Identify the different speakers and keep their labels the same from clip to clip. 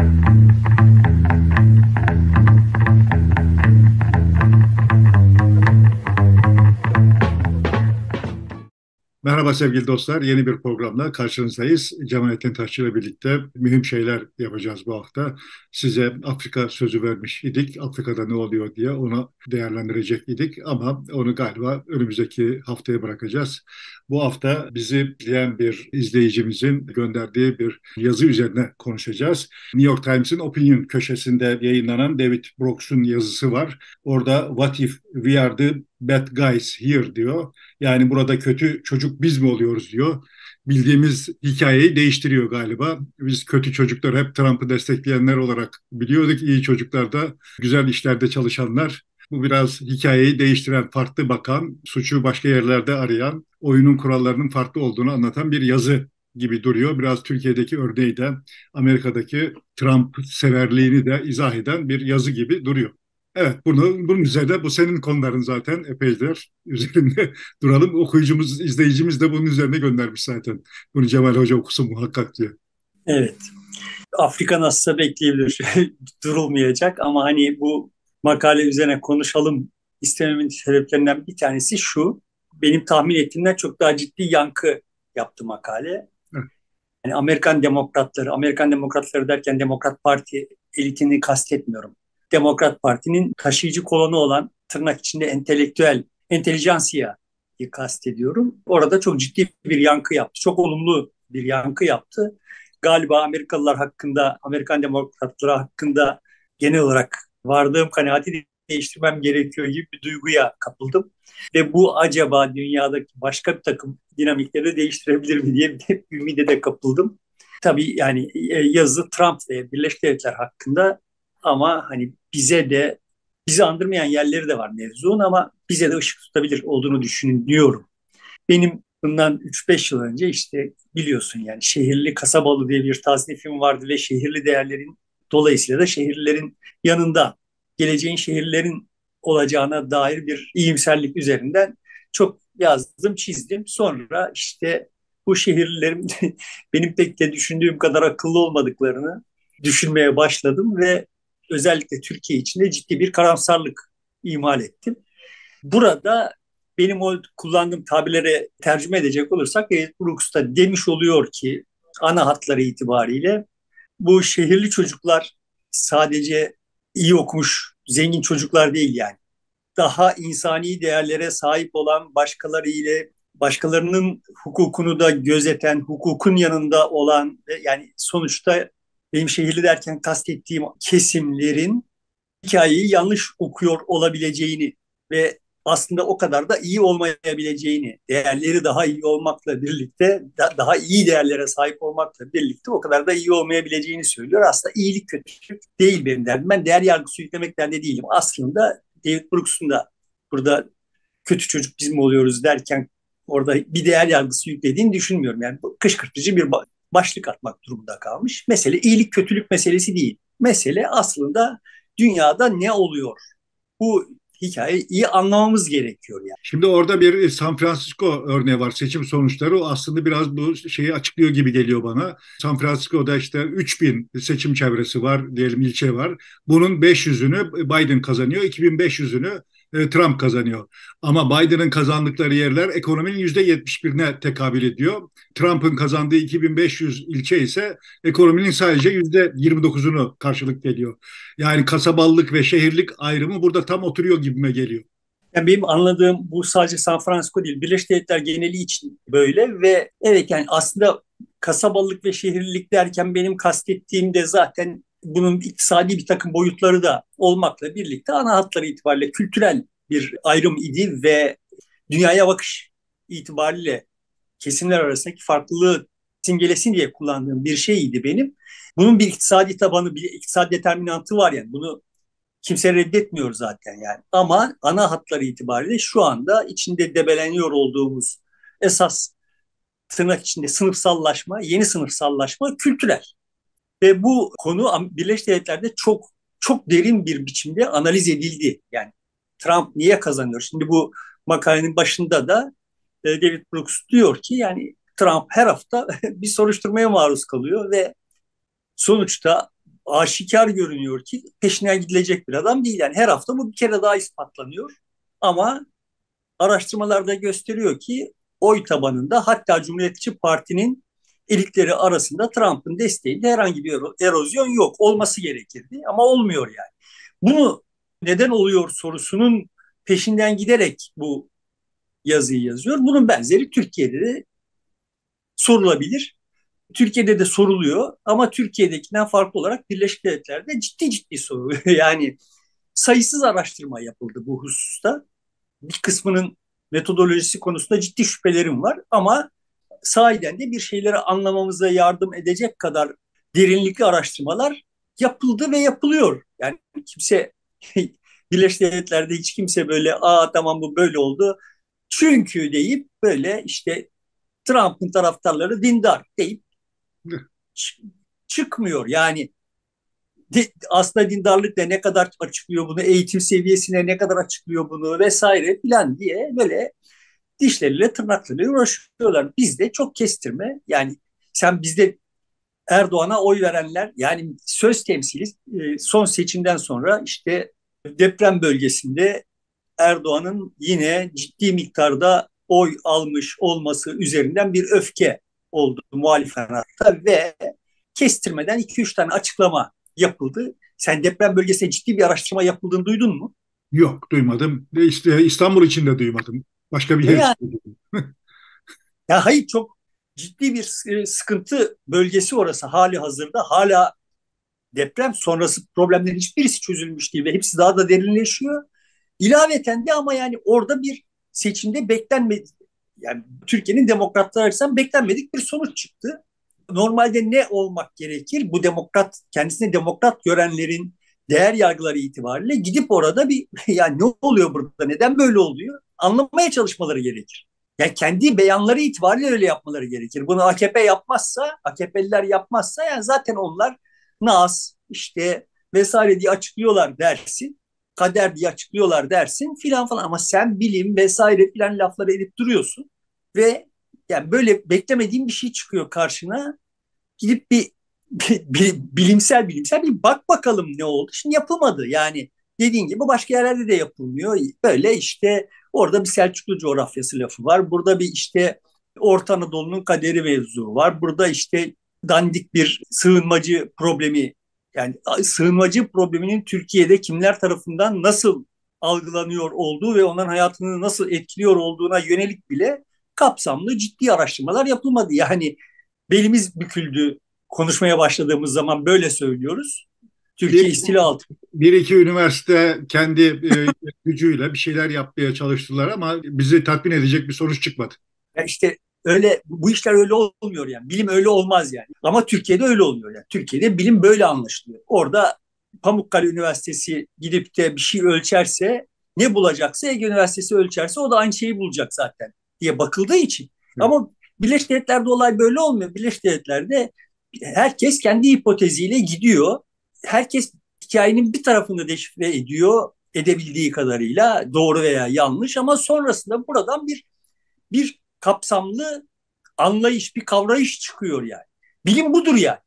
Speaker 1: Thank you. Merhaba sevgili dostlar. Yeni bir programla karşınızdayız. Cemalettin Taşçı ile birlikte mühim şeyler yapacağız bu hafta. Size Afrika sözü vermiş idik. Afrika'da ne oluyor diye onu değerlendirecek idik. Ama onu galiba önümüzdeki haftaya bırakacağız. Bu hafta bizi izleyen bir izleyicimizin gönderdiği bir yazı üzerine konuşacağız. New York Times'in Opinion köşesinde yayınlanan David Brooks'un yazısı var. Orada What if we are the bad guys here diyor. Yani burada kötü çocuk biz mi oluyoruz diyor. Bildiğimiz hikayeyi değiştiriyor galiba. Biz kötü çocuklar hep Trump'ı destekleyenler olarak biliyorduk. İyi çocuklar da güzel işlerde çalışanlar. Bu biraz hikayeyi değiştiren, farklı bakan, suçu başka yerlerde arayan, oyunun kurallarının farklı olduğunu anlatan bir yazı gibi duruyor. Biraz Türkiye'deki örneği de Amerika'daki Trump severliğini de izah eden bir yazı gibi duruyor. Evet, bunu, bunun üzerinde bu senin konuların zaten epeydir üzerinde duralım. Okuyucumuz, izleyicimiz de bunun üzerine göndermiş zaten. Bunu Cemal Hoca okusun muhakkak diyor.
Speaker 2: Evet. Afrika nasılsa bekleyebilir. Durulmayacak ama hani bu makale üzerine konuşalım istememin sebeplerinden bir tanesi şu. Benim tahmin ettiğimden çok daha ciddi yankı yaptı makale. Yani Amerikan demokratları, Amerikan demokratları derken Demokrat Parti elitini kastetmiyorum. Demokrat Parti'nin taşıyıcı kolonu olan tırnak içinde entelektüel, entelijansiyayı kastediyorum. Orada çok ciddi bir yankı yaptı. Çok olumlu bir yankı yaptı. Galiba Amerikalılar hakkında, Amerikan demokratları hakkında genel olarak vardığım kanaati değiştirmem gerekiyor gibi bir duyguya kapıldım. Ve bu acaba dünyadaki başka bir takım dinamikleri değiştirebilir mi diye bir ümide de kapıldım. Tabii yani e, yazı Trump ve Birleşik Devletler hakkında ama hani bize de bizi andırmayan yerleri de var mevzuun ama bize de ışık tutabilir olduğunu düşünüyorum. Benim bundan 3-5 yıl önce işte biliyorsun yani şehirli kasabalı diye bir tasnifim vardı ve şehirli değerlerin dolayısıyla da şehirlerin yanında geleceğin şehirlerin olacağına dair bir iyimserlik üzerinden çok yazdım, çizdim. Sonra işte bu şehirlerin benim pek de düşündüğüm kadar akıllı olmadıklarını düşünmeye başladım ve özellikle Türkiye içinde ciddi bir karamsarlık imal ettim. Burada benim o kullandığım tabirlere tercüme edecek olursak David Brooks da demiş oluyor ki ana hatları itibariyle bu şehirli çocuklar sadece iyi okumuş zengin çocuklar değil yani. Daha insani değerlere sahip olan başkaları ile başkalarının hukukunu da gözeten, hukukun yanında olan yani sonuçta benim şehirli derken kastettiğim kesimlerin hikayeyi yanlış okuyor olabileceğini ve aslında o kadar da iyi olmayabileceğini, değerleri daha iyi olmakla birlikte, da, daha iyi değerlere sahip olmakla birlikte o kadar da iyi olmayabileceğini söylüyor. Aslında iyilik kötülük değil benim derdim. Ben değer yargısı yüklemek derde değilim. Aslında David Brooks'un da burada kötü çocuk biz mi oluyoruz derken orada bir değer yargısı yüklediğini düşünmüyorum. Yani bu kışkırtıcı bir başlık atmak durumunda kalmış. Mesele iyilik kötülük meselesi değil. Mesele aslında dünyada ne oluyor? Bu hikayeyi iyi anlamamız gerekiyor yani.
Speaker 1: Şimdi orada bir San Francisco örneği var seçim sonuçları. O aslında biraz bu şeyi açıklıyor gibi geliyor bana. San Francisco'da işte 3000 seçim çevresi var diyelim ilçe var. Bunun 500'ünü Biden kazanıyor, 2500'ünü e, Trump kazanıyor. Ama Biden'ın kazandıkları yerler ekonominin yüzde 71'ine tekabül ediyor. Trump'ın kazandığı 2500 ilçe ise ekonominin sadece yüzde 29'unu karşılık geliyor. Yani kasaballık ve şehirlik ayrımı burada tam oturuyor gibime geliyor.
Speaker 2: Yani benim anladığım bu sadece San Francisco değil, Birleşik Devletler geneli için böyle ve evet yani aslında kasabalık ve şehirlilik derken benim kastettiğim de zaten bunun iktisadi bir takım boyutları da olmakla birlikte ana hatları itibariyle kültürel bir ayrım idi ve dünyaya bakış itibariyle kesimler arasındaki farklılığı simgelesin diye kullandığım bir şeydi benim. Bunun bir iktisadi tabanı, bir iktisadi determinantı var yani. Bunu kimse reddetmiyor zaten yani. Ama ana hatları itibariyle şu anda içinde debeleniyor olduğumuz esas tırnak içinde sınıfsallaşma, yeni sınıfsallaşma kültürel. Ve bu konu Birleşik Devletler'de çok çok derin bir biçimde analiz edildi. Yani Trump niye kazanıyor? Şimdi bu makalenin başında da e, David Brooks diyor ki yani Trump her hafta bir soruşturmaya maruz kalıyor ve sonuçta aşikar görünüyor ki peşinden gidilecek bir adam değil. Yani her hafta bu bir kere daha ispatlanıyor. Ama araştırmalarda gösteriyor ki oy tabanında hatta Cumhuriyetçi Parti'nin elitleri arasında Trump'ın desteğinde herhangi bir erozyon yok. Olması gerekirdi ama olmuyor yani. Bunu neden oluyor sorusunun peşinden giderek bu yazıyı yazıyor. Bunun benzeri Türkiye'de de sorulabilir. Türkiye'de de soruluyor ama Türkiye'dekinden farklı olarak Birleşik Devletler'de ciddi ciddi soruluyor. yani sayısız araştırma yapıldı bu hususta. Bir kısmının metodolojisi konusunda ciddi şüphelerim var ama sahiden de bir şeyleri anlamamıza yardım edecek kadar derinlikli araştırmalar yapıldı ve yapılıyor. Yani kimse Birleşik Devletler'de hiç kimse böyle aa tamam bu böyle oldu. Çünkü deyip böyle işte Trump'ın taraftarları dindar deyip çıkmıyor. Yani de, aslında dindarlık da ne kadar açıklıyor bunu, eğitim seviyesine ne kadar açıklıyor bunu vesaire filan diye böyle dişleriyle tırnaklarıyla uğraşıyorlar. Bizde çok kestirme yani sen bizde Erdoğan'a oy verenler yani söz temsili e, son seçimden sonra işte deprem bölgesinde Erdoğan'ın yine ciddi miktarda oy almış olması üzerinden bir öfke oldu muhalif kanatta ve kestirmeden 2-3 tane açıklama yapıldı. Sen deprem bölgesinde ciddi bir araştırma yapıldığını duydun mu?
Speaker 1: Yok duymadım. İşte İstanbul için de duymadım. Başka bir yer yani,
Speaker 2: Ya hayır çok ciddi bir e, sıkıntı bölgesi orası hali hazırda. Hala deprem sonrası problemlerin hiçbirisi çözülmüş değil ve hepsi daha da derinleşiyor. İlaveten de ama yani orada bir seçimde beklenmedi. Yani Türkiye'nin demokratlar açısından beklenmedik bir sonuç çıktı. Normalde ne olmak gerekir? Bu demokrat, kendisini demokrat görenlerin değer yargıları itibariyle gidip orada bir yani ne oluyor burada? Neden böyle oluyor? Anlamaya çalışmaları gerekir. Yani kendi beyanları itibariyle öyle yapmaları gerekir. Bunu AKP yapmazsa, AKP'liler yapmazsa yani zaten onlar Nas işte vesaire diye açıklıyorlar dersin. Kader diye açıklıyorlar dersin filan falan ama sen bilim vesaire filan lafları edip duruyorsun ve yani böyle beklemediğin bir şey çıkıyor karşına. Gidip bir, bilimsel bilimsel bir bak bakalım ne oldu. Şimdi yapılmadı yani dediğin gibi başka yerlerde de yapılmıyor. Böyle işte orada bir Selçuklu coğrafyası lafı var. Burada bir işte Orta Anadolu'nun kaderi mevzu var. Burada işte dandik bir sığınmacı problemi yani sığınmacı probleminin Türkiye'de kimler tarafından nasıl algılanıyor olduğu ve onların hayatını nasıl etkiliyor olduğuna yönelik bile kapsamlı ciddi araştırmalar yapılmadı. Yani belimiz büküldü konuşmaya başladığımız zaman böyle söylüyoruz. Türkiye bir, istila altı.
Speaker 1: Bir iki üniversite kendi e, gücüyle bir şeyler yapmaya çalıştılar ama bizi tatmin edecek bir sonuç çıkmadı.
Speaker 2: Ya işte öyle bu işler öyle olmuyor yani. Bilim öyle olmaz yani. Ama Türkiye'de öyle oluyor yani. Türkiye'de bilim böyle anlaşılıyor. Orada Pamukkale Üniversitesi gidip de bir şey ölçerse ne bulacaksa Ege Üniversitesi ölçerse o da aynı şeyi bulacak zaten diye bakıldığı için. Hı. Ama Birleşik Devletler'de olay böyle olmuyor. Birleşik Devletler'de herkes kendi hipoteziyle gidiyor. Herkes hikayenin bir tarafını deşifre ediyor edebildiği kadarıyla doğru veya yanlış ama sonrasında buradan bir bir kapsamlı anlayış, bir kavrayış çıkıyor yani. Bilim budur yani.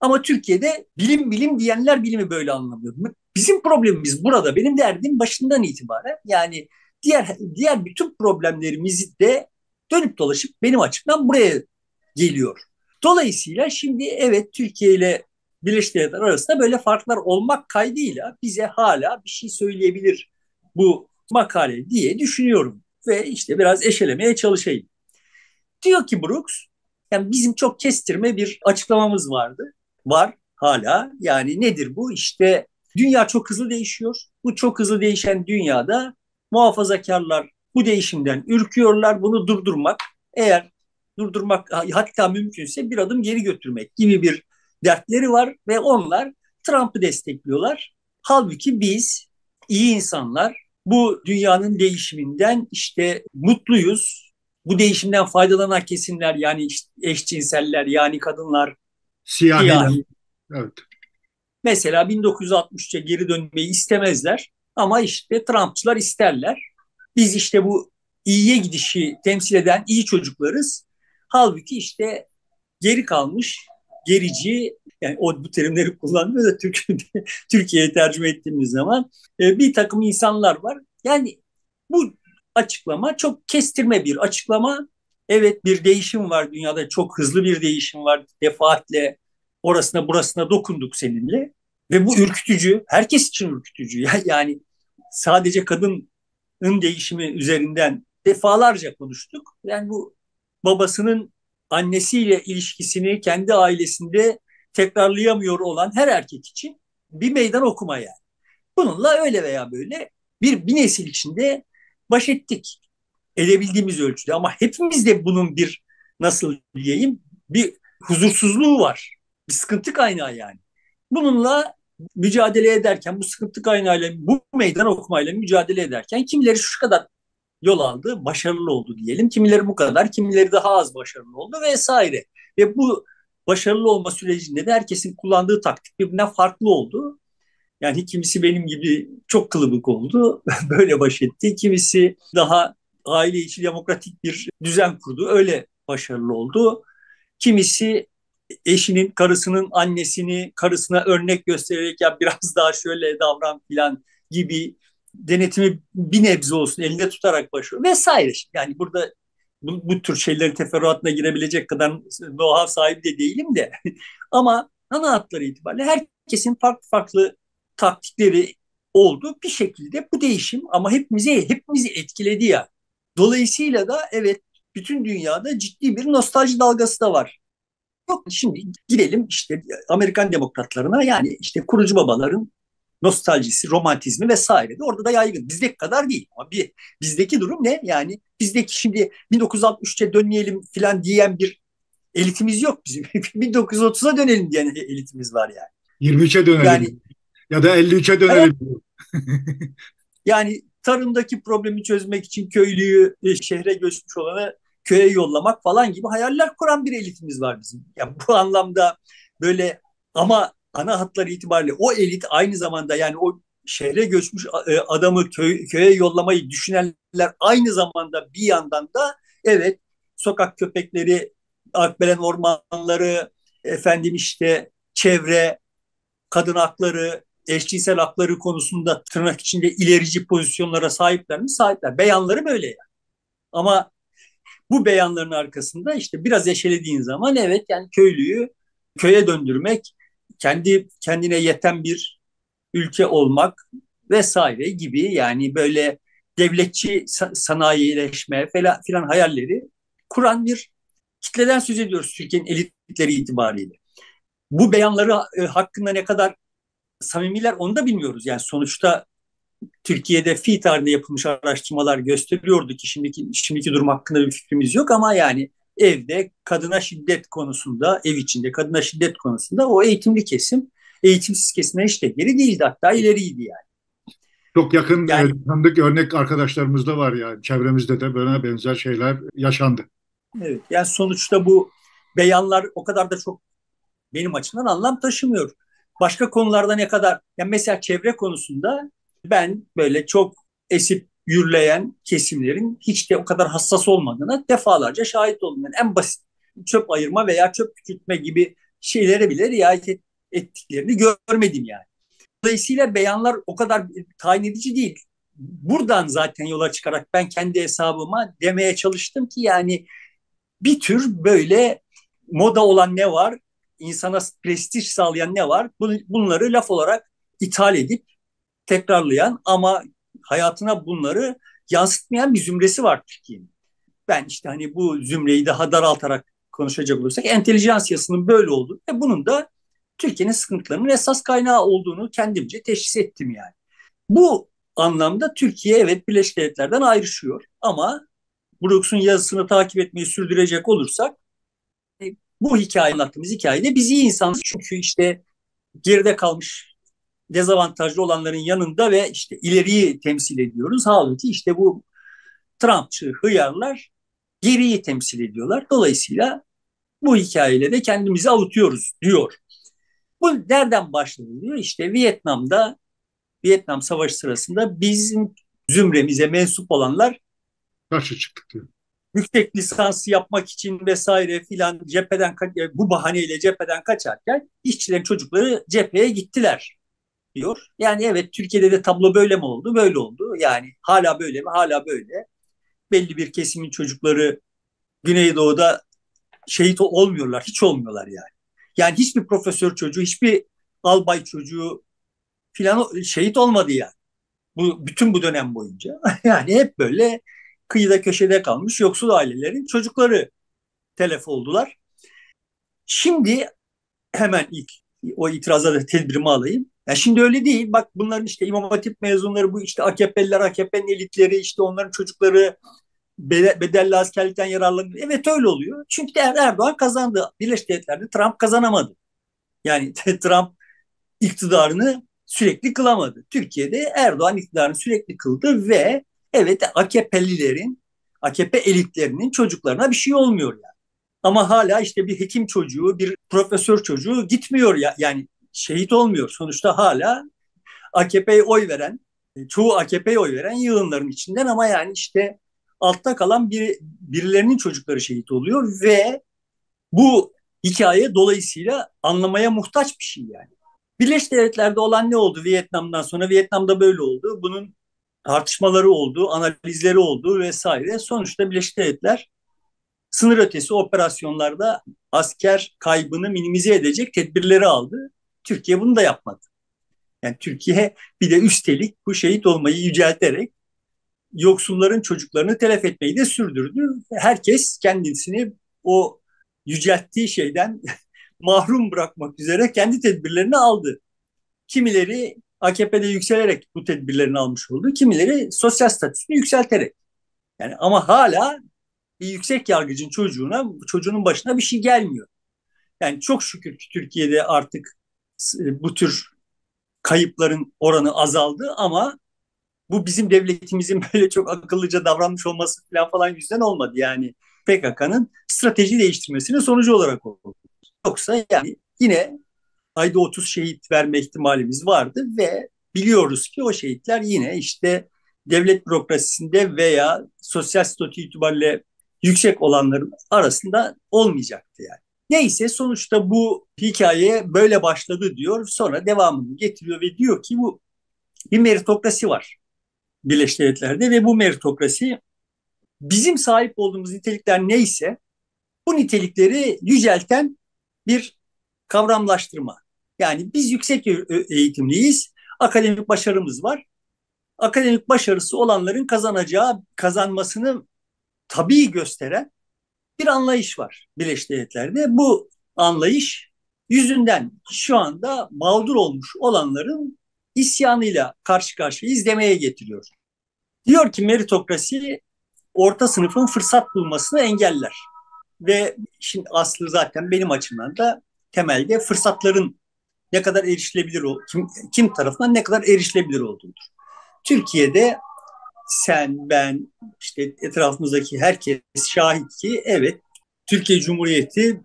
Speaker 2: Ama Türkiye'de bilim bilim diyenler bilimi böyle anlamıyor. Bizim problemimiz burada. Benim derdim başından itibaren yani diğer diğer bütün problemlerimizi de dönüp dolaşıp benim açımdan buraya geliyor. Dolayısıyla şimdi evet Türkiye ile Birleşik Devletler arasında böyle farklar olmak kaydıyla bize hala bir şey söyleyebilir bu makale diye düşünüyorum ve işte biraz eşelemeye çalışayım. Diyor ki Brooks, yani bizim çok kestirme bir açıklamamız vardı. Var hala. Yani nedir bu? İşte dünya çok hızlı değişiyor. Bu çok hızlı değişen dünyada muhafazakarlar bu değişimden ürküyorlar. Bunu durdurmak, eğer durdurmak hatta mümkünse bir adım geri götürmek gibi bir dertleri var ve onlar Trump'ı destekliyorlar. Halbuki biz iyi insanlar bu dünyanın değişiminden işte mutluyuz. Bu değişimden faydalanan kesimler yani eşcinseller yani kadınlar,
Speaker 1: siyahiler. Evet.
Speaker 2: Mesela 1963'e geri dönmeyi istemezler ama işte Trumpçılar isterler. Biz işte bu iyiye gidişi temsil eden iyi çocuklarız. Halbuki işte geri kalmış gerici yani o bu terimleri kullanmıyor da Türkiye'de Türkiye'ye tercüme ettiğimiz zaman e, bir takım insanlar var. Yani bu açıklama çok kestirme bir açıklama. Evet bir değişim var dünyada çok hızlı bir değişim var. Defaatle orasına burasına dokunduk seninle ve bu ürkütücü. Herkes için ürkütücü. Yani sadece kadının değişimi üzerinden defalarca konuştuk. Yani bu babasının annesiyle ilişkisini kendi ailesinde tekrarlayamıyor olan her erkek için bir meydan okuma yani. Bununla öyle veya böyle bir, bir nesil içinde baş ettik. Edebildiğimiz ölçüde ama hepimiz de bunun bir nasıl diyeyim bir huzursuzluğu var. Bir sıkıntı kaynağı yani. Bununla mücadele ederken bu sıkıntı kaynağıyla bu meydan okumayla mücadele ederken kimileri şu kadar yol aldı, başarılı oldu diyelim. Kimileri bu kadar, kimileri daha az başarılı oldu vesaire. Ve bu başarılı olma sürecinde de herkesin kullandığı taktik birbirinden farklı oldu. Yani kimisi benim gibi çok kılıbık oldu, böyle baş etti. Kimisi daha aile içi demokratik bir düzen kurdu, öyle başarılı oldu. Kimisi eşinin, karısının annesini karısına örnek göstererek ya biraz daha şöyle davran filan gibi denetimi bir nebze olsun elinde tutarak başlıyor vesaire. Yani burada bu, bu tür şeylerin teferruatına girebilecek kadar know sahibi de değilim de ama ana hatları itibariyle herkesin farklı farklı taktikleri oldu. Bir şekilde bu değişim ama hepimizi hepimizi etkiledi ya. Dolayısıyla da evet bütün dünyada ciddi bir nostalji dalgası da var. Yok şimdi gidelim işte Amerikan demokratlarına yani işte kurucu babaların nostaljisi, romantizmi vesaire de orada da yaygın. Bizdeki kadar değil ama bir, bizdeki durum ne? Yani bizdeki şimdi 1963'e dönmeyelim filan diyen bir elitimiz yok bizim. 1930'a dönelim diyen elitimiz var yani.
Speaker 1: 23'e dönelim. Yani, ya da 53'e dönelim.
Speaker 2: yani tarımdaki problemi çözmek için köylüyü e, şehre göçmüş olanı köye yollamak falan gibi hayaller kuran bir elitimiz var bizim. Yani bu anlamda böyle ama ana hatları itibariyle o elit aynı zamanda yani o şehre göçmüş e, adamı köy, köye yollamayı düşünenler aynı zamanda bir yandan da evet sokak köpekleri, Akbelen ormanları, efendim işte çevre, kadın hakları, eşcinsel hakları konusunda tırnak içinde ilerici pozisyonlara sahipler mi? Sahipler. Beyanları böyle yani. Ama bu beyanların arkasında işte biraz eşelediğin zaman evet yani köylüyü köye döndürmek, kendi kendine yeten bir ülke olmak vesaire gibi yani böyle devletçi sanayileşme falan hayalleri kuran bir kitleden söz ediyoruz Türkiye'nin elitleri itibariyle. Bu beyanları e, hakkında ne kadar samimiler onu da bilmiyoruz. Yani sonuçta Türkiye'de fi tarihinde yapılmış araştırmalar gösteriyordu ki şimdiki şimdiki durum hakkında bir fikrimiz yok ama yani evde kadına şiddet konusunda, ev içinde kadına şiddet konusunda o eğitimli kesim, eğitimsiz kesime hiç de geri değildi hatta ileriydi yani.
Speaker 1: Çok yakın yani, e, tanıdık örnek arkadaşlarımız da var yani çevremizde de böyle benzer şeyler yaşandı.
Speaker 2: Evet yani sonuçta bu beyanlar o kadar da çok benim açımdan anlam taşımıyor. Başka konularda ne kadar yani mesela çevre konusunda ben böyle çok esip yürleyen kesimlerin hiç de o kadar hassas olmadığına defalarca şahit oldum. Yani en basit çöp ayırma veya çöp küçültme gibi şeylere bile riayet ettiklerini görmedim yani. Dolayısıyla beyanlar o kadar tayin edici değil. Buradan zaten yola çıkarak ben kendi hesabıma demeye çalıştım ki yani bir tür böyle moda olan ne var, insana prestij sağlayan ne var bunları laf olarak ithal edip tekrarlayan ama hayatına bunları yansıtmayan bir zümresi var Türkiye'nin. Ben işte hani bu zümreyi daha daraltarak konuşacak olursak entelijansiyasının böyle olduğu ve bunun da Türkiye'nin sıkıntılarının esas kaynağı olduğunu kendimce teşhis ettim yani. Bu anlamda Türkiye evet Birleşik Devletler'den ayrışıyor ama Brooks'un yazısını takip etmeyi sürdürecek olursak e, bu hikaye anlattığımız hikayede biz iyi insanız çünkü işte geride kalmış dezavantajlı olanların yanında ve işte ileriyi temsil ediyoruz. Halbuki işte bu Trumpçı hıyarlar geriyi temsil ediyorlar. Dolayısıyla bu hikayeyle de kendimizi avutuyoruz diyor. Bu nereden başladı diyor? İşte Vietnam'da Vietnam Savaşı sırasında bizim zümremize mensup olanlar
Speaker 1: karşı çıktık diyor.
Speaker 2: yüksek lisansı yapmak için vesaire filan cepheden bu bahaneyle cepheden kaçarken işçilerin çocukları cepheye gittiler diyor. Yani evet Türkiye'de de tablo böyle mi oldu? Böyle oldu. Yani hala böyle mi? Hala böyle. Belli bir kesimin çocukları Güneydoğu'da şehit olmuyorlar. Hiç olmuyorlar yani. Yani hiçbir profesör çocuğu, hiçbir albay çocuğu filan şehit olmadı yani. Bu bütün bu dönem boyunca. yani hep böyle kıyıda köşede kalmış yoksul ailelerin çocukları telef oldular. Şimdi hemen ilk o itiraza da tedbirimi alayım. Ya şimdi öyle değil. Bak bunların işte İmam Hatip mezunları bu işte AKP'liler, AKP'nin elitleri işte onların çocukları bedelli askerlikten yararlanıyor. Evet öyle oluyor. Çünkü Erdoğan kazandı. Birleşik Devletler'de Trump kazanamadı. Yani Trump iktidarını sürekli kılamadı. Türkiye'de Erdoğan iktidarını sürekli kıldı ve evet AKP'lilerin, AKP elitlerinin çocuklarına bir şey olmuyor yani. Ama hala işte bir hekim çocuğu, bir profesör çocuğu gitmiyor ya yani şehit olmuyor. Sonuçta hala AKP'ye oy veren, çoğu AKP'ye oy veren yığınların içinden ama yani işte altta kalan bir, birilerinin çocukları şehit oluyor ve bu hikaye dolayısıyla anlamaya muhtaç bir şey yani. Birleşik Devletler'de olan ne oldu Vietnam'dan sonra? Vietnam'da böyle oldu. Bunun tartışmaları oldu, analizleri oldu vesaire. Sonuçta Birleşik Devletler sınır ötesi operasyonlarda asker kaybını minimize edecek tedbirleri aldı. Türkiye bunu da yapmadı. Yani Türkiye bir de üstelik bu şehit olmayı yücelterek yoksulların çocuklarını telef etmeyi de sürdürdü. Herkes kendisini o yücelttiği şeyden mahrum bırakmak üzere kendi tedbirlerini aldı. Kimileri AKP'de yükselerek bu tedbirlerini almış oldu. Kimileri sosyal statüsünü yükselterek. Yani ama hala bir yüksek yargıcın çocuğuna, çocuğunun başına bir şey gelmiyor. Yani çok şükür ki Türkiye'de artık bu tür kayıpların oranı azaldı ama bu bizim devletimizin böyle çok akıllıca davranmış olması falan falan yüzden olmadı. Yani PKK'nın strateji değiştirmesinin sonucu olarak oldu. Yoksa yani yine ayda 30 şehit verme ihtimalimiz vardı ve biliyoruz ki o şehitler yine işte devlet bürokrasisinde veya sosyal statü itibariyle yüksek olanların arasında olmayacaktı yani. Neyse sonuçta bu hikaye böyle başladı diyor. Sonra devamını getiriyor ve diyor ki bu bir meritokrasi var Birleşik Devletler'de ve bu meritokrasi bizim sahip olduğumuz nitelikler neyse bu nitelikleri yücelten bir kavramlaştırma. Yani biz yüksek eğitimliyiz, akademik başarımız var. Akademik başarısı olanların kazanacağı, kazanmasını tabii gösteren bir anlayış var Birleşik Devletler'de. Bu anlayış yüzünden şu anda mağdur olmuş olanların isyanıyla karşı karşıya izlemeye getiriyor. Diyor ki meritokrasi orta sınıfın fırsat bulmasını engeller. Ve şimdi aslı zaten benim açımdan da temelde fırsatların ne kadar erişilebilir kim, kim tarafından ne kadar erişilebilir olduğudur. Türkiye'de sen, ben, işte etrafımızdaki herkes şahit ki evet Türkiye Cumhuriyeti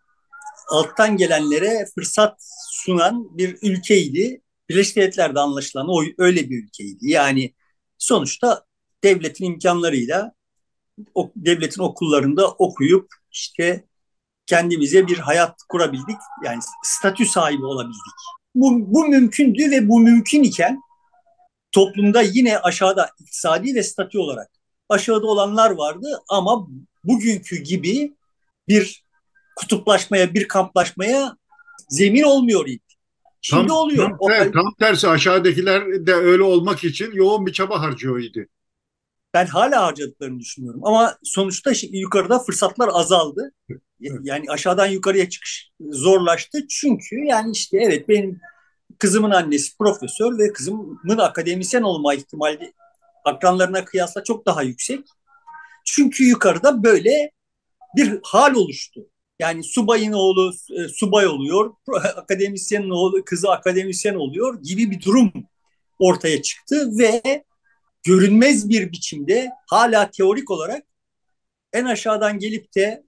Speaker 2: alttan gelenlere fırsat sunan bir ülkeydi. Birleşik Devletler'de anlaşılan o öyle bir ülkeydi. Yani sonuçta devletin imkanlarıyla o, devletin okullarında okuyup işte kendimize bir hayat kurabildik. Yani statü sahibi olabildik. Bu, bu mümkündü ve bu mümkün iken toplumda yine aşağıda iktisadi ve statü olarak aşağıda olanlar vardı ama bugünkü gibi bir kutuplaşmaya, bir kamplaşmaya zemin olmuyor idi. Şimdi tam, oluyor.
Speaker 1: Tam, o, tam tersi aşağıdakiler de öyle olmak için yoğun bir çaba harcıyor idi.
Speaker 2: Ben hala harcadıklarını düşünüyorum ama sonuçta yukarıda fırsatlar azaldı. Yani aşağıdan yukarıya çıkış zorlaştı çünkü yani işte evet benim kızımın annesi profesör ve kızımın akademisyen olma ihtimali akranlarına kıyasla çok daha yüksek. Çünkü yukarıda böyle bir hal oluştu. Yani subayın oğlu e, subay oluyor, akademisyenin oğlu kızı akademisyen oluyor gibi bir durum ortaya çıktı ve görünmez bir biçimde hala teorik olarak en aşağıdan gelip de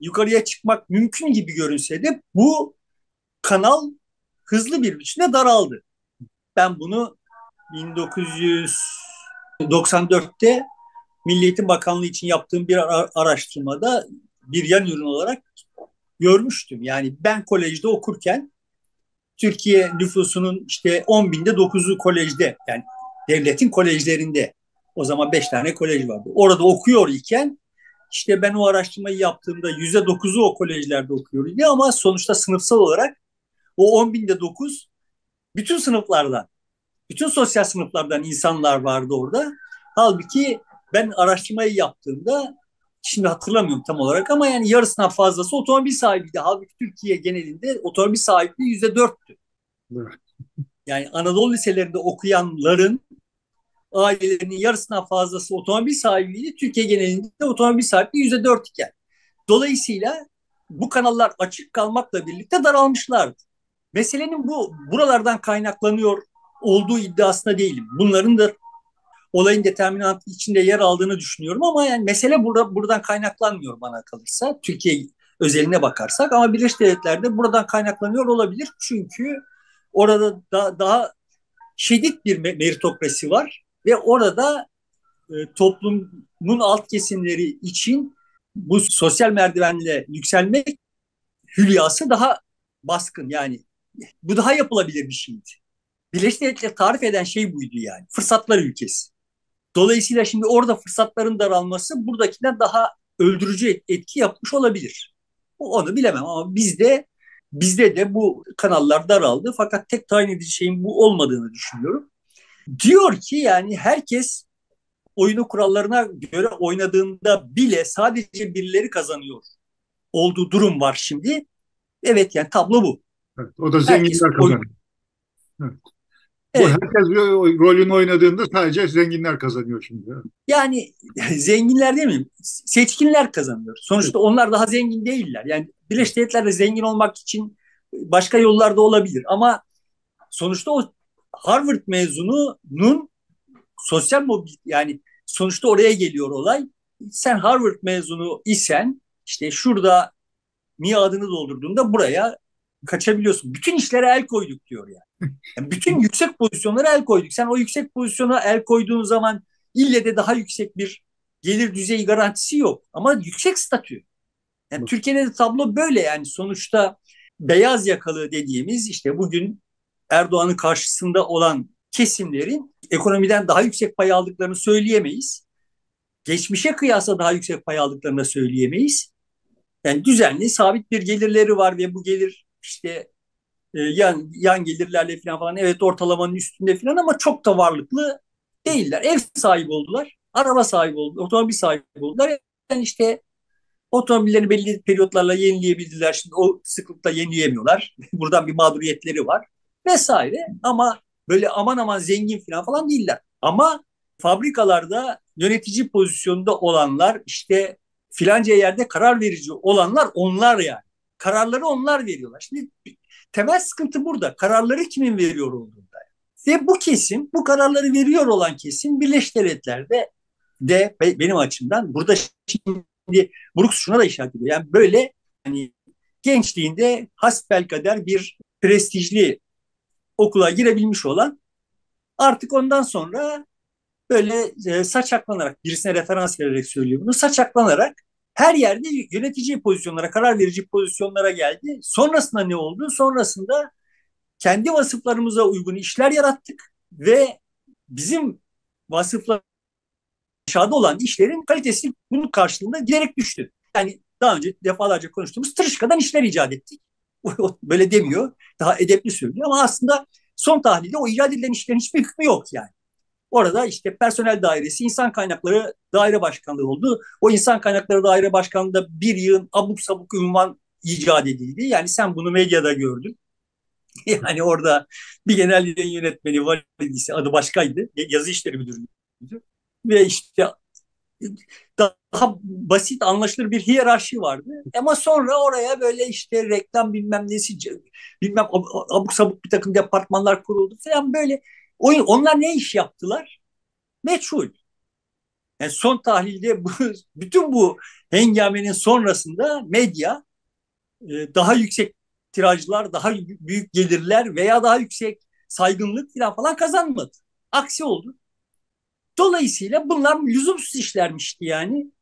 Speaker 2: yukarıya çıkmak mümkün gibi görünse de bu kanal hızlı bir biçimde daraldı. Ben bunu 1994'te Milli Eğitim Bakanlığı için yaptığım bir araştırmada bir yan ürün olarak görmüştüm. Yani ben kolejde okurken Türkiye nüfusunun işte 10 binde 9'u kolejde yani devletin kolejlerinde. O zaman 5 tane kolej vardı. Orada okuyor iken işte ben o araştırmayı yaptığımda yüzde dokuzu o kolejlerde okuyor idi ama sonuçta sınıfsal olarak o 10 binde 9 bütün sınıflardan, bütün sosyal sınıflardan insanlar vardı orada. Halbuki ben araştırmayı yaptığımda şimdi hatırlamıyorum tam olarak ama yani yarısından fazlası otomobil sahibiydi. Halbuki Türkiye genelinde otomobil sahipliği yüzde dörttü. Yani Anadolu liselerinde okuyanların ailelerinin yarısından fazlası otomobil sahibiydi. Türkiye genelinde otomobil sahipliği yüzde dört iken. Dolayısıyla bu kanallar açık kalmakla birlikte daralmışlardı. Meselenin bu buralardan kaynaklanıyor olduğu iddiasında değilim. Bunların da olayın determinantı içinde yer aldığını düşünüyorum ama yani mesele burada buradan kaynaklanmıyor bana kalırsa. Türkiye özeline bakarsak ama Birleşik Devletler'de buradan kaynaklanıyor olabilir. Çünkü orada da, daha şiddet bir meritokrasi var ve orada e, toplumun alt kesimleri için bu sosyal merdivenle yükselmek hülyası daha baskın yani bu daha yapılabilir bir şeydi. Birleşik Devletler tarif eden şey buydu yani. Fırsatlar ülkesi. Dolayısıyla şimdi orada fırsatların daralması buradakinden daha öldürücü etki yapmış olabilir. Onu bilemem ama bizde bizde de bu kanallar daraldı fakat tek tayin edici şeyin bu olmadığını düşünüyorum. Diyor ki yani herkes oyunu kurallarına göre oynadığında bile sadece birileri kazanıyor olduğu durum var şimdi. Evet yani tablo bu.
Speaker 1: Evet, o da zenginler kazanıyor. Evet. Evet. Bu herkes rolünü oynadığında sadece zenginler kazanıyor şimdi.
Speaker 2: Yani zenginler değil mi? Seçkinler kazanıyor. Sonuçta onlar daha zengin değiller. Yani Birleşik Devletler de zengin olmak için başka yollarda olabilir. Ama sonuçta o Harvard mezununun sosyal mobil yani sonuçta oraya geliyor olay. Sen Harvard mezunu isen işte şurada miadını doldurduğunda buraya kaçabiliyorsun. Bütün işlere el koyduk diyor yani. yani bütün yüksek pozisyonlara el koyduk. Sen o yüksek pozisyona el koyduğun zaman ille de daha yüksek bir gelir düzeyi garantisi yok. Ama yüksek statü. Yani Türkiye'de de tablo böyle yani sonuçta beyaz yakalı dediğimiz işte bugün Erdoğan'ın karşısında olan kesimlerin ekonomiden daha yüksek pay aldıklarını söyleyemeyiz. Geçmişe kıyasla daha yüksek pay aldıklarını söyleyemeyiz. Yani düzenli sabit bir gelirleri var ve bu gelir işte e, yan, yan gelirlerle falan falan evet ortalamanın üstünde falan ama çok da varlıklı değiller. Ev sahibi oldular, araba sahibi oldular, otomobil sahibi oldular. Yani işte otomobillerini belli periyotlarla yenileyebildiler. Şimdi o sıklıkla yenileyemiyorlar. Buradan bir mağduriyetleri var vesaire. Ama böyle aman aman zengin falan falan değiller. Ama fabrikalarda yönetici pozisyonunda olanlar işte filanca yerde karar verici olanlar onlar yani. Kararları onlar veriyorlar. Şimdi temel sıkıntı burada. Kararları kimin veriyor olduğunda. Ve bu kesim, bu kararları veriyor olan kesim Birleşik Devletler'de de benim açımdan burada şimdi Brooks şuna da işaret ediyor. Yani böyle hani gençliğinde hasbelkader bir prestijli okula girebilmiş olan artık ondan sonra böyle e, saçaklanarak birisine referans vererek söylüyor bunu saçaklanarak her yerde yönetici pozisyonlara, karar verici pozisyonlara geldi. Sonrasında ne oldu? Sonrasında kendi vasıflarımıza uygun işler yarattık ve bizim vasıflar aşağıda olan işlerin kalitesi bunun karşılığında giderek düştü. Yani daha önce defalarca konuştuğumuz tırışkadan işler icat ettik. Böyle demiyor. Daha edepli söylüyor ama aslında son tahlilde o icat edilen işlerin hiçbir hükmü yok yani. Orada işte personel dairesi, insan kaynakları daire başkanlığı oldu. O insan kaynakları daire başkanlığında bir yığın abuk sabuk ünvan icat edildi. Yani sen bunu medyada gördün. Yani orada bir genel yayın yönetmeni var adı başkaydı. Yazı işleri müdürüydü. Ve işte daha basit anlaşılır bir hiyerarşi vardı. Ama sonra oraya böyle işte reklam bilmem nesi bilmem abuk sabuk bir takım departmanlar kuruldu falan böyle Oyun, onlar ne iş yaptılar? Meçhul. Yani son tahlilde bu, bütün bu hengamenin sonrasında medya e, daha yüksek tirajlar, daha büyük gelirler veya daha yüksek saygınlık falan falan kazanmadı. Aksi oldu. Dolayısıyla bunlar lüzumsuz işlermişti yani.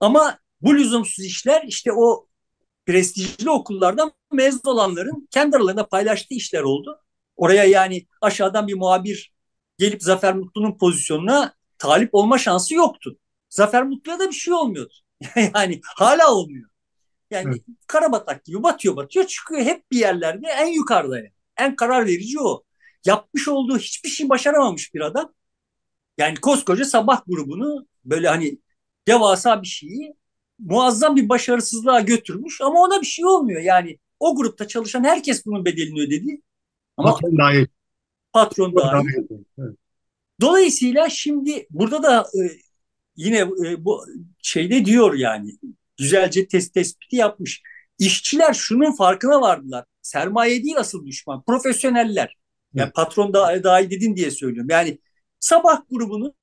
Speaker 2: Ama bu lüzumsuz işler işte o prestijli okullardan mezun olanların kendi aralarında paylaştığı işler oldu. Oraya yani aşağıdan bir muhabir gelip Zafer Mutlu'nun pozisyonuna talip olma şansı yoktu. Zafer Mutlu'ya da bir şey olmuyordu. yani hala olmuyor. Yani evet. karabatak gibi batıyor batıyor çıkıyor hep bir yerlerde en yukarıda. Yani. En karar verici o. Yapmış olduğu hiçbir şey başaramamış bir adam. Yani koskoca sabah grubunu böyle hani devasa bir şeyi muazzam bir başarısızlığa götürmüş ama ona bir şey olmuyor. Yani o grupta çalışan herkes bunun bedelini ödedi.
Speaker 1: Ama patron dahil.
Speaker 2: Patron dahil. Evet. Dolayısıyla şimdi burada da e, yine e, bu şeyde diyor yani güzelce test tespiti yapmış. İşçiler şunun farkına vardılar. Sermaye değil asıl düşman. Profesyoneller. Yani evet. patron da dahil dedin diye söylüyorum. Yani sabah grubunun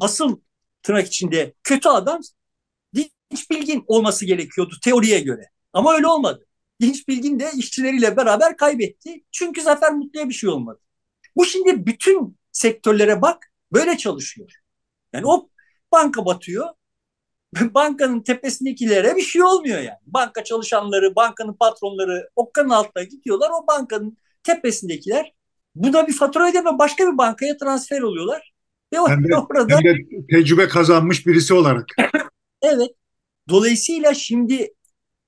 Speaker 2: asıl tırnak içinde kötü adam Dinç Bilgin olması gerekiyordu teoriye göre. Ama öyle olmadı. Dinç Bilgin de işçileriyle beraber kaybetti. Çünkü Zafer Mutlu'ya bir şey olmadı. Bu şimdi bütün sektörlere bak böyle çalışıyor. Yani o banka batıyor. Bankanın tepesindekilere bir şey olmuyor yani. Banka çalışanları, bankanın patronları okkanın altına gidiyorlar. O bankanın tepesindekiler bu da bir fatura ödeme başka bir bankaya transfer oluyorlar.
Speaker 1: Ve hem de, orada hem de tecrübe kazanmış birisi olarak.
Speaker 2: evet. Dolayısıyla şimdi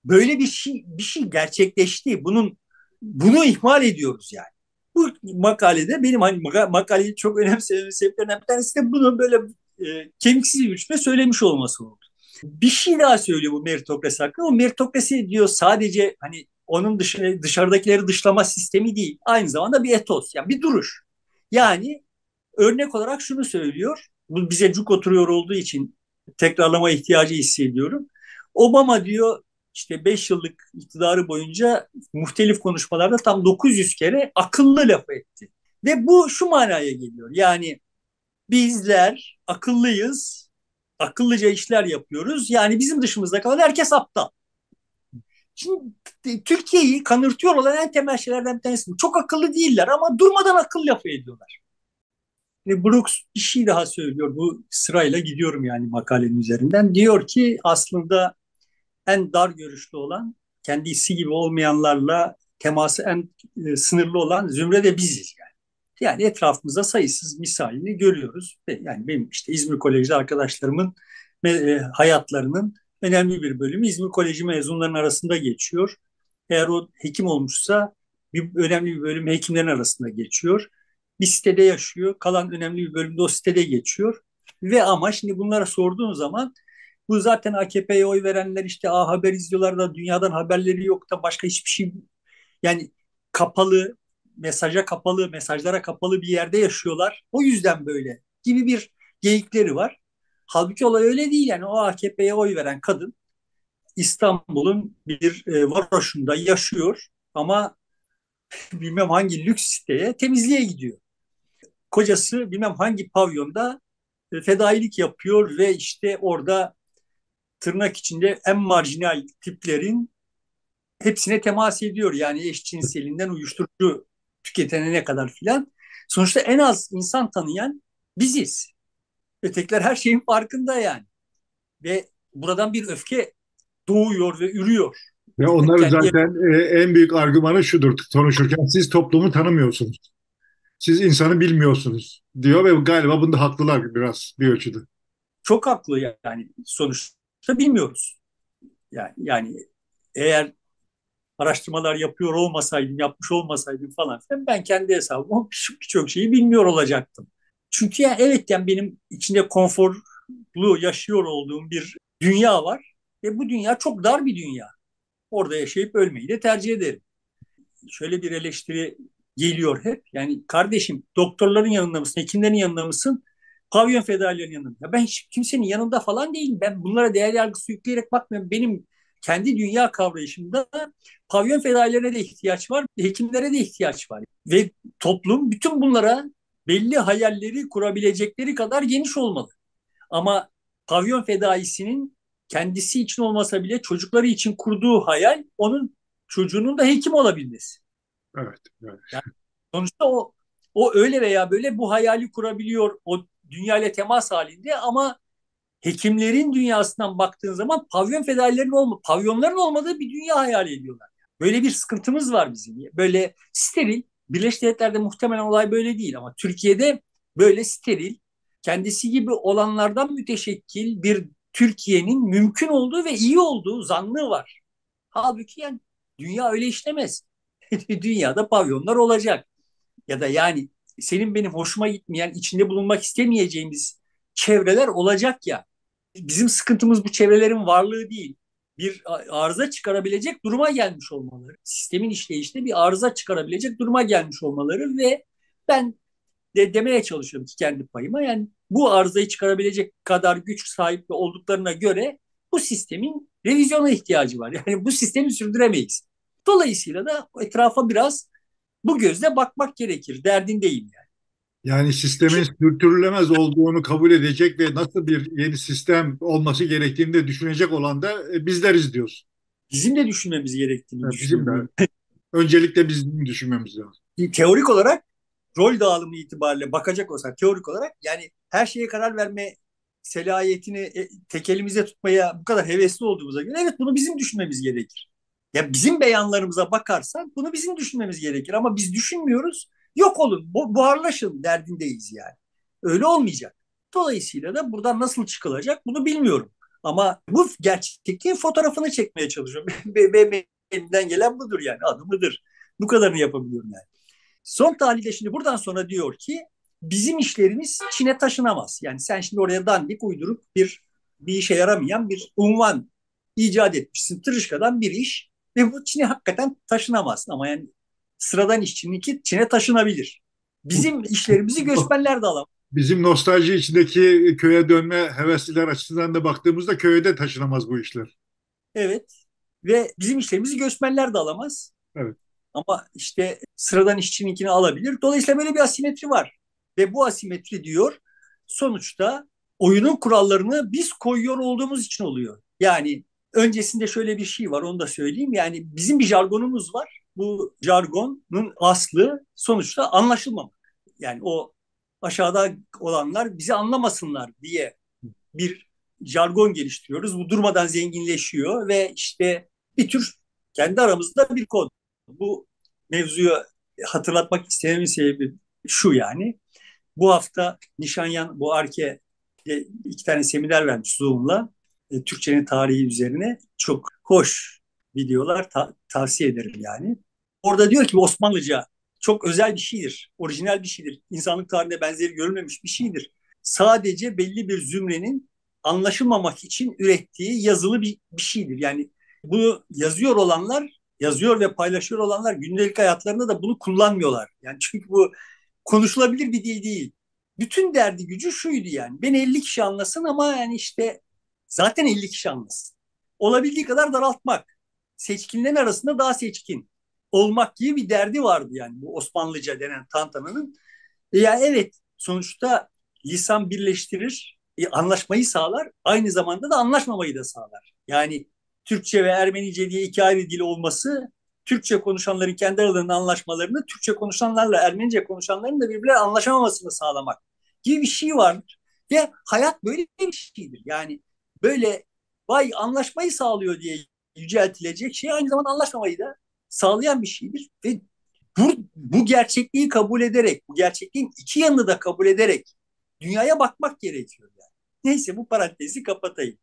Speaker 2: böyle bir şey bir şey gerçekleşti. Bunun bunu ihmal ediyoruz yani. Bu makalede benim hani makaleyi çok önemsememin sebeplerinden bir tanesi de bunu böyle e, kemiksiz bir biçimde söylemiş olması oldu. Bir şey daha söylüyor bu meritokrasi hakkında. O meritokrasi diyor sadece hani onun dışında dışarıdakileri dışlama sistemi değil. Aynı zamanda bir etos, yani bir duruş. Yani örnek olarak şunu söylüyor. Bu bize cuk oturuyor olduğu için tekrarlama ihtiyacı hissediyorum. Obama diyor işte 5 yıllık iktidarı boyunca muhtelif konuşmalarda tam 900 kere akıllı laf etti. Ve bu şu manaya geliyor. Yani bizler akıllıyız, akıllıca işler yapıyoruz. Yani bizim dışımızda kalan herkes aptal. Şimdi Türkiye'yi kanırtıyor olan en temel şeylerden bir tanesi bu. Çok akıllı değiller ama durmadan akıl lafı ediyorlar. Ve Brooks bir şey daha söylüyor. Bu sırayla gidiyorum yani makalenin üzerinden. Diyor ki aslında en dar görüşlü olan, kendisi gibi olmayanlarla teması en e, sınırlı olan zümre de biziz yani. Yani etrafımızda sayısız misalini görüyoruz. Yani benim işte İzmir Koleji arkadaşlarımın e, hayatlarının önemli bir bölümü İzmir Koleji mezunlarının arasında geçiyor. Eğer o hekim olmuşsa bir önemli bir bölüm hekimlerin arasında geçiyor. Bir sitede yaşıyor. Kalan önemli bir bölüm de o sitede geçiyor. Ve ama şimdi bunlara sorduğun zaman bu zaten AKP'ye oy verenler işte A Haber izliyorlar da dünyadan haberleri yok da başka hiçbir şey yani kapalı, mesaja kapalı, mesajlara kapalı bir yerde yaşıyorlar. O yüzden böyle gibi bir geyikleri var. Halbuki olay öyle değil yani o AKP'ye oy veren kadın İstanbul'un bir e, varoşunda yaşıyor ama bilmem hangi lüks siteye temizliğe gidiyor. Kocası bilmem hangi pavyonda e, fedailik yapıyor ve işte orada tırnak içinde en marjinal tiplerin hepsine temas ediyor. Yani eşcinselinden uyuşturucu tüketenine kadar filan. Sonuçta en az insan tanıyan biziz. Ötekiler her şeyin farkında yani. Ve buradan bir öfke doğuyor ve ürüyor.
Speaker 1: Ve onların Kendi... zaten e, en büyük argümanı şudur konuşurken siz toplumu tanımıyorsunuz. Siz insanı bilmiyorsunuz diyor ve galiba bunda haklılar biraz bir ölçüde.
Speaker 2: Çok haklı yani sonuçta bilmiyoruz. Yani, yani eğer araştırmalar yapıyor olmasaydım, yapmış olmasaydım falan ben kendi hesabıma birçok şeyi bilmiyor olacaktım. Çünkü ya evet yani benim içinde konforlu yaşıyor olduğum bir dünya var ve bu dünya çok dar bir dünya. Orada yaşayıp ölmeyi de tercih ederim. Şöyle bir eleştiri geliyor hep. Yani kardeşim doktorların yanında mısın, hekimlerin yanında mısın? Pavyon fedailerin yanında. Ya ben hiç kimsenin yanında falan değilim. Ben bunlara değer yargısı yükleyerek bakmıyorum. Benim kendi dünya kavrayışımda pavyon fedailerine de ihtiyaç var, hekimlere de ihtiyaç var. Ve toplum bütün bunlara belli hayalleri kurabilecekleri kadar geniş olmalı. Ama pavyon fedaisinin kendisi için olmasa bile çocukları için kurduğu hayal onun çocuğunun da hekim olabilmesi.
Speaker 1: Evet. evet.
Speaker 2: Yani sonuçta o o öyle veya böyle bu hayali kurabiliyor. O dünya ile temas halinde ama hekimlerin dünyasından baktığın zaman pavyon fedailerin olma, pavyonların olmadığı bir dünya hayal ediyorlar. Böyle bir sıkıntımız var bizim. Böyle steril, Birleşik Devletler'de muhtemelen olay böyle değil ama Türkiye'de böyle steril, kendisi gibi olanlardan müteşekkil bir Türkiye'nin mümkün olduğu ve iyi olduğu zanlığı var. Halbuki yani dünya öyle işlemez. Dünyada pavyonlar olacak. Ya da yani senin benim hoşuma gitmeyen, içinde bulunmak istemeyeceğimiz çevreler olacak ya. Bizim sıkıntımız bu çevrelerin varlığı değil. Bir arıza çıkarabilecek duruma gelmiş olmaları. Sistemin işleyişinde bir arıza çıkarabilecek duruma gelmiş olmaları ve ben de demeye çalışıyorum ki kendi payıma yani bu arızayı çıkarabilecek kadar güç sahibi olduklarına göre bu sistemin revizyona ihtiyacı var. Yani bu sistemi sürdüremeyiz. Dolayısıyla da etrafa biraz bu gözle bakmak gerekir. Derdindeyim yani.
Speaker 1: Yani sistemin sürdürülemez olduğunu kabul edecek ve nasıl bir yeni sistem olması gerektiğini de düşünecek olan da e, bizleriz diyorsun.
Speaker 2: Bizim de düşünmemiz gerektiğini
Speaker 1: evet, Bizim de. Öncelikle bizim düşünmemiz lazım.
Speaker 2: Teorik olarak rol dağılımı itibariyle bakacak olsak teorik olarak yani her şeye karar verme selahiyetini e, tek elimize tutmaya bu kadar hevesli olduğumuza göre evet bunu bizim düşünmemiz gerekir. Ya bizim beyanlarımıza bakarsan bunu bizim düşünmemiz gerekir ama biz düşünmüyoruz. Yok olun, bu, buharlaşın derdindeyiz yani. Öyle olmayacak. Dolayısıyla da buradan nasıl çıkılacak bunu bilmiyorum. Ama bu gerçekliğin fotoğrafını çekmeye çalışıyorum. Ve elimden gelen budur yani adımıdır. Bu kadarını yapabiliyorum yani. Son tahlilde şimdi buradan sonra diyor ki bizim işlerimiz Çin'e taşınamaz. Yani sen şimdi oraya dandik uydurup bir bir işe yaramayan bir unvan icat etmişsin. Tırışkadan bir iş ve bu Çin'e hakikaten taşınamaz. Ama yani sıradan işçininki Çin'e taşınabilir. Bizim işlerimizi göçmenler de alamaz.
Speaker 1: Bizim nostalji içindeki köye dönme hevesliler açısından da baktığımızda köye de taşınamaz bu işler.
Speaker 2: Evet. Ve bizim işlerimizi göçmenler de alamaz.
Speaker 1: Evet.
Speaker 2: Ama işte sıradan işçininkini alabilir. Dolayısıyla böyle bir asimetri var. Ve bu asimetri diyor sonuçta oyunun kurallarını biz koyuyor olduğumuz için oluyor. Yani öncesinde şöyle bir şey var onu da söyleyeyim. Yani bizim bir jargonumuz var. Bu jargonun aslı sonuçta anlaşılmamak. Yani o aşağıda olanlar bizi anlamasınlar diye bir jargon geliştiriyoruz. Bu durmadan zenginleşiyor ve işte bir tür kendi aramızda bir kod. Bu mevzuyu hatırlatmak istememin sebebi şu yani. Bu hafta Nişanyan bu Arke iki tane seminer vermiş Zoom'la. E, Türkçenin tarihi üzerine çok hoş videolar ta- tavsiye ederim yani. Orada diyor ki Osmanlıca çok özel bir şeydir, orijinal bir şeydir. İnsanlık tarihinde benzeri görülmemiş bir şeydir. Sadece belli bir zümrenin anlaşılmamak için ürettiği yazılı bir, bir şeydir. Yani bunu yazıyor olanlar, yazıyor ve paylaşıyor olanlar gündelik hayatlarında da bunu kullanmıyorlar. Yani çünkü bu konuşulabilir bir dil değil. Bütün derdi gücü şuydu yani. Beni 50 kişi anlasın ama yani işte zaten 50 kişi anlasın. Olabildiği kadar daraltmak. Seçkinlerin arasında daha seçkin olmak gibi bir derdi vardı yani bu Osmanlıca denen tantananın. E ya evet sonuçta lisan birleştirir, e, anlaşmayı sağlar, aynı zamanda da anlaşmamayı da sağlar. Yani Türkçe ve Ermenice diye iki ayrı dil olması Türkçe konuşanların kendi aralarında anlaşmalarını, Türkçe konuşanlarla Ermenice konuşanların da birbirleri anlaşamamasını sağlamak gibi bir şey vardır. Ve hayat böyle bir şeydir. Yani böyle vay anlaşmayı sağlıyor diye yüceltilecek şey aynı zamanda anlaşmamayı da sağlayan bir şeydir. Ve bu, bu gerçekliği kabul ederek, bu gerçekliğin iki yanını da kabul ederek dünyaya bakmak gerekiyor. Yani. Neyse bu parantezi kapatayım.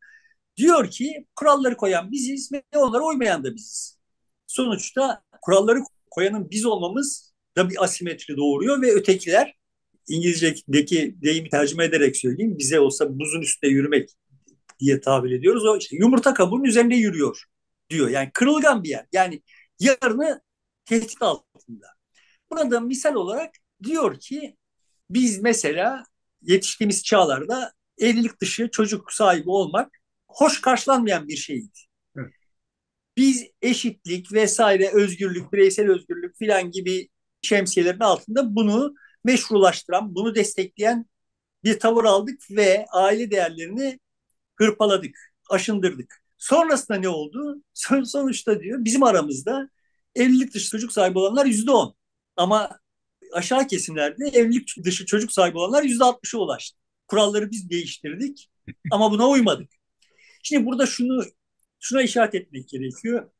Speaker 2: Diyor ki kuralları koyan biziz ve onlara uymayan da biziz. Sonuçta kuralları koyanın biz olmamız da bir asimetri doğuruyor ve ötekiler İngilizce'deki deyimi tercüme ederek söyleyeyim bize olsa buzun üstünde yürümek diye tabir ediyoruz. O işte yumurta kabuğunun üzerinde yürüyor diyor. Yani kırılgan bir yer. Yani yarını tehdit altında. Buna da misal olarak diyor ki biz mesela yetiştiğimiz çağlarda evlilik dışı çocuk sahibi olmak hoş karşılanmayan bir şeydi. Biz eşitlik vesaire özgürlük, bireysel özgürlük filan gibi şemsiyelerin altında bunu meşrulaştıran, bunu destekleyen bir tavır aldık ve aile değerlerini hırpaladık, aşındırdık. Sonrasında ne oldu? Sonuçta diyor bizim aramızda evlilik dışı çocuk sahibi olanlar yüzde on. Ama aşağı kesimlerde evlilik dışı çocuk sahibi olanlar yüzde altmışa ulaştı. kuralları biz değiştirdik ama buna uymadık. Şimdi burada şunu şuna işaret etmek gerekiyor.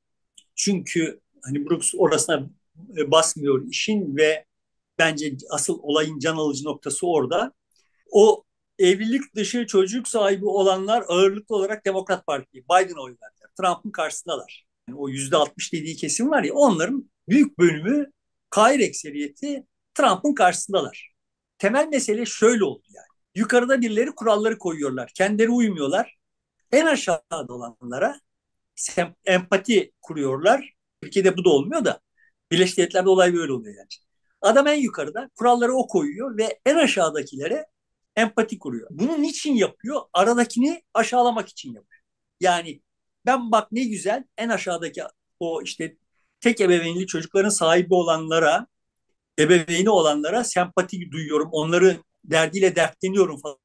Speaker 2: Çünkü hani Brooks orasına e, basmıyor işin ve bence asıl olayın can alıcı noktası orada. O evlilik dışı çocuk sahibi olanlar ağırlıklı olarak Demokrat Parti, Biden oy verdiler. Trump'ın karşısındalar. Yani o yüzde altmış dediği kesim var ya onların büyük bölümü kair ekseriyeti Trump'ın karşısındalar. Temel mesele şöyle oldu yani. Yukarıda birileri kuralları koyuyorlar. Kendileri uymuyorlar. En aşağıda olanlara empati kuruyorlar. Türkiye'de bu da olmuyor da Birleşik Devletler'de olay böyle oluyor yani. Adam en yukarıda kuralları o koyuyor ve en aşağıdakilere empati kuruyor. Bunu niçin yapıyor? Aradakini aşağılamak için yapıyor. Yani ben bak ne güzel en aşağıdaki o işte tek ebeveynli çocukların sahibi olanlara, ebeveyni olanlara sempati duyuyorum. Onları derdiyle dertleniyorum falan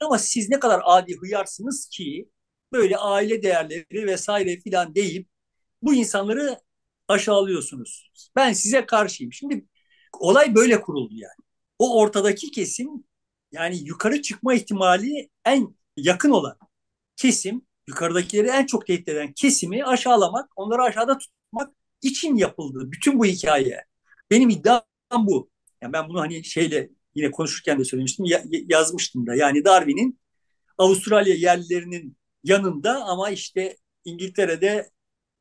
Speaker 2: ama siz ne kadar adi hıyarsınız ki böyle aile değerleri vesaire filan deyip bu insanları aşağılıyorsunuz. Ben size karşıyım. Şimdi olay böyle kuruldu yani. O ortadaki kesim yani yukarı çıkma ihtimali en yakın olan kesim, yukarıdakileri en çok tehdit eden kesimi aşağılamak, onları aşağıda tutmak için yapıldı. Bütün bu hikaye. Benim iddiam bu. Yani ben bunu hani şeyle yine konuşurken de söylemiştim, ya, yazmıştım da. Yani Darwin'in Avustralya yerlilerinin yanında ama işte İngiltere'de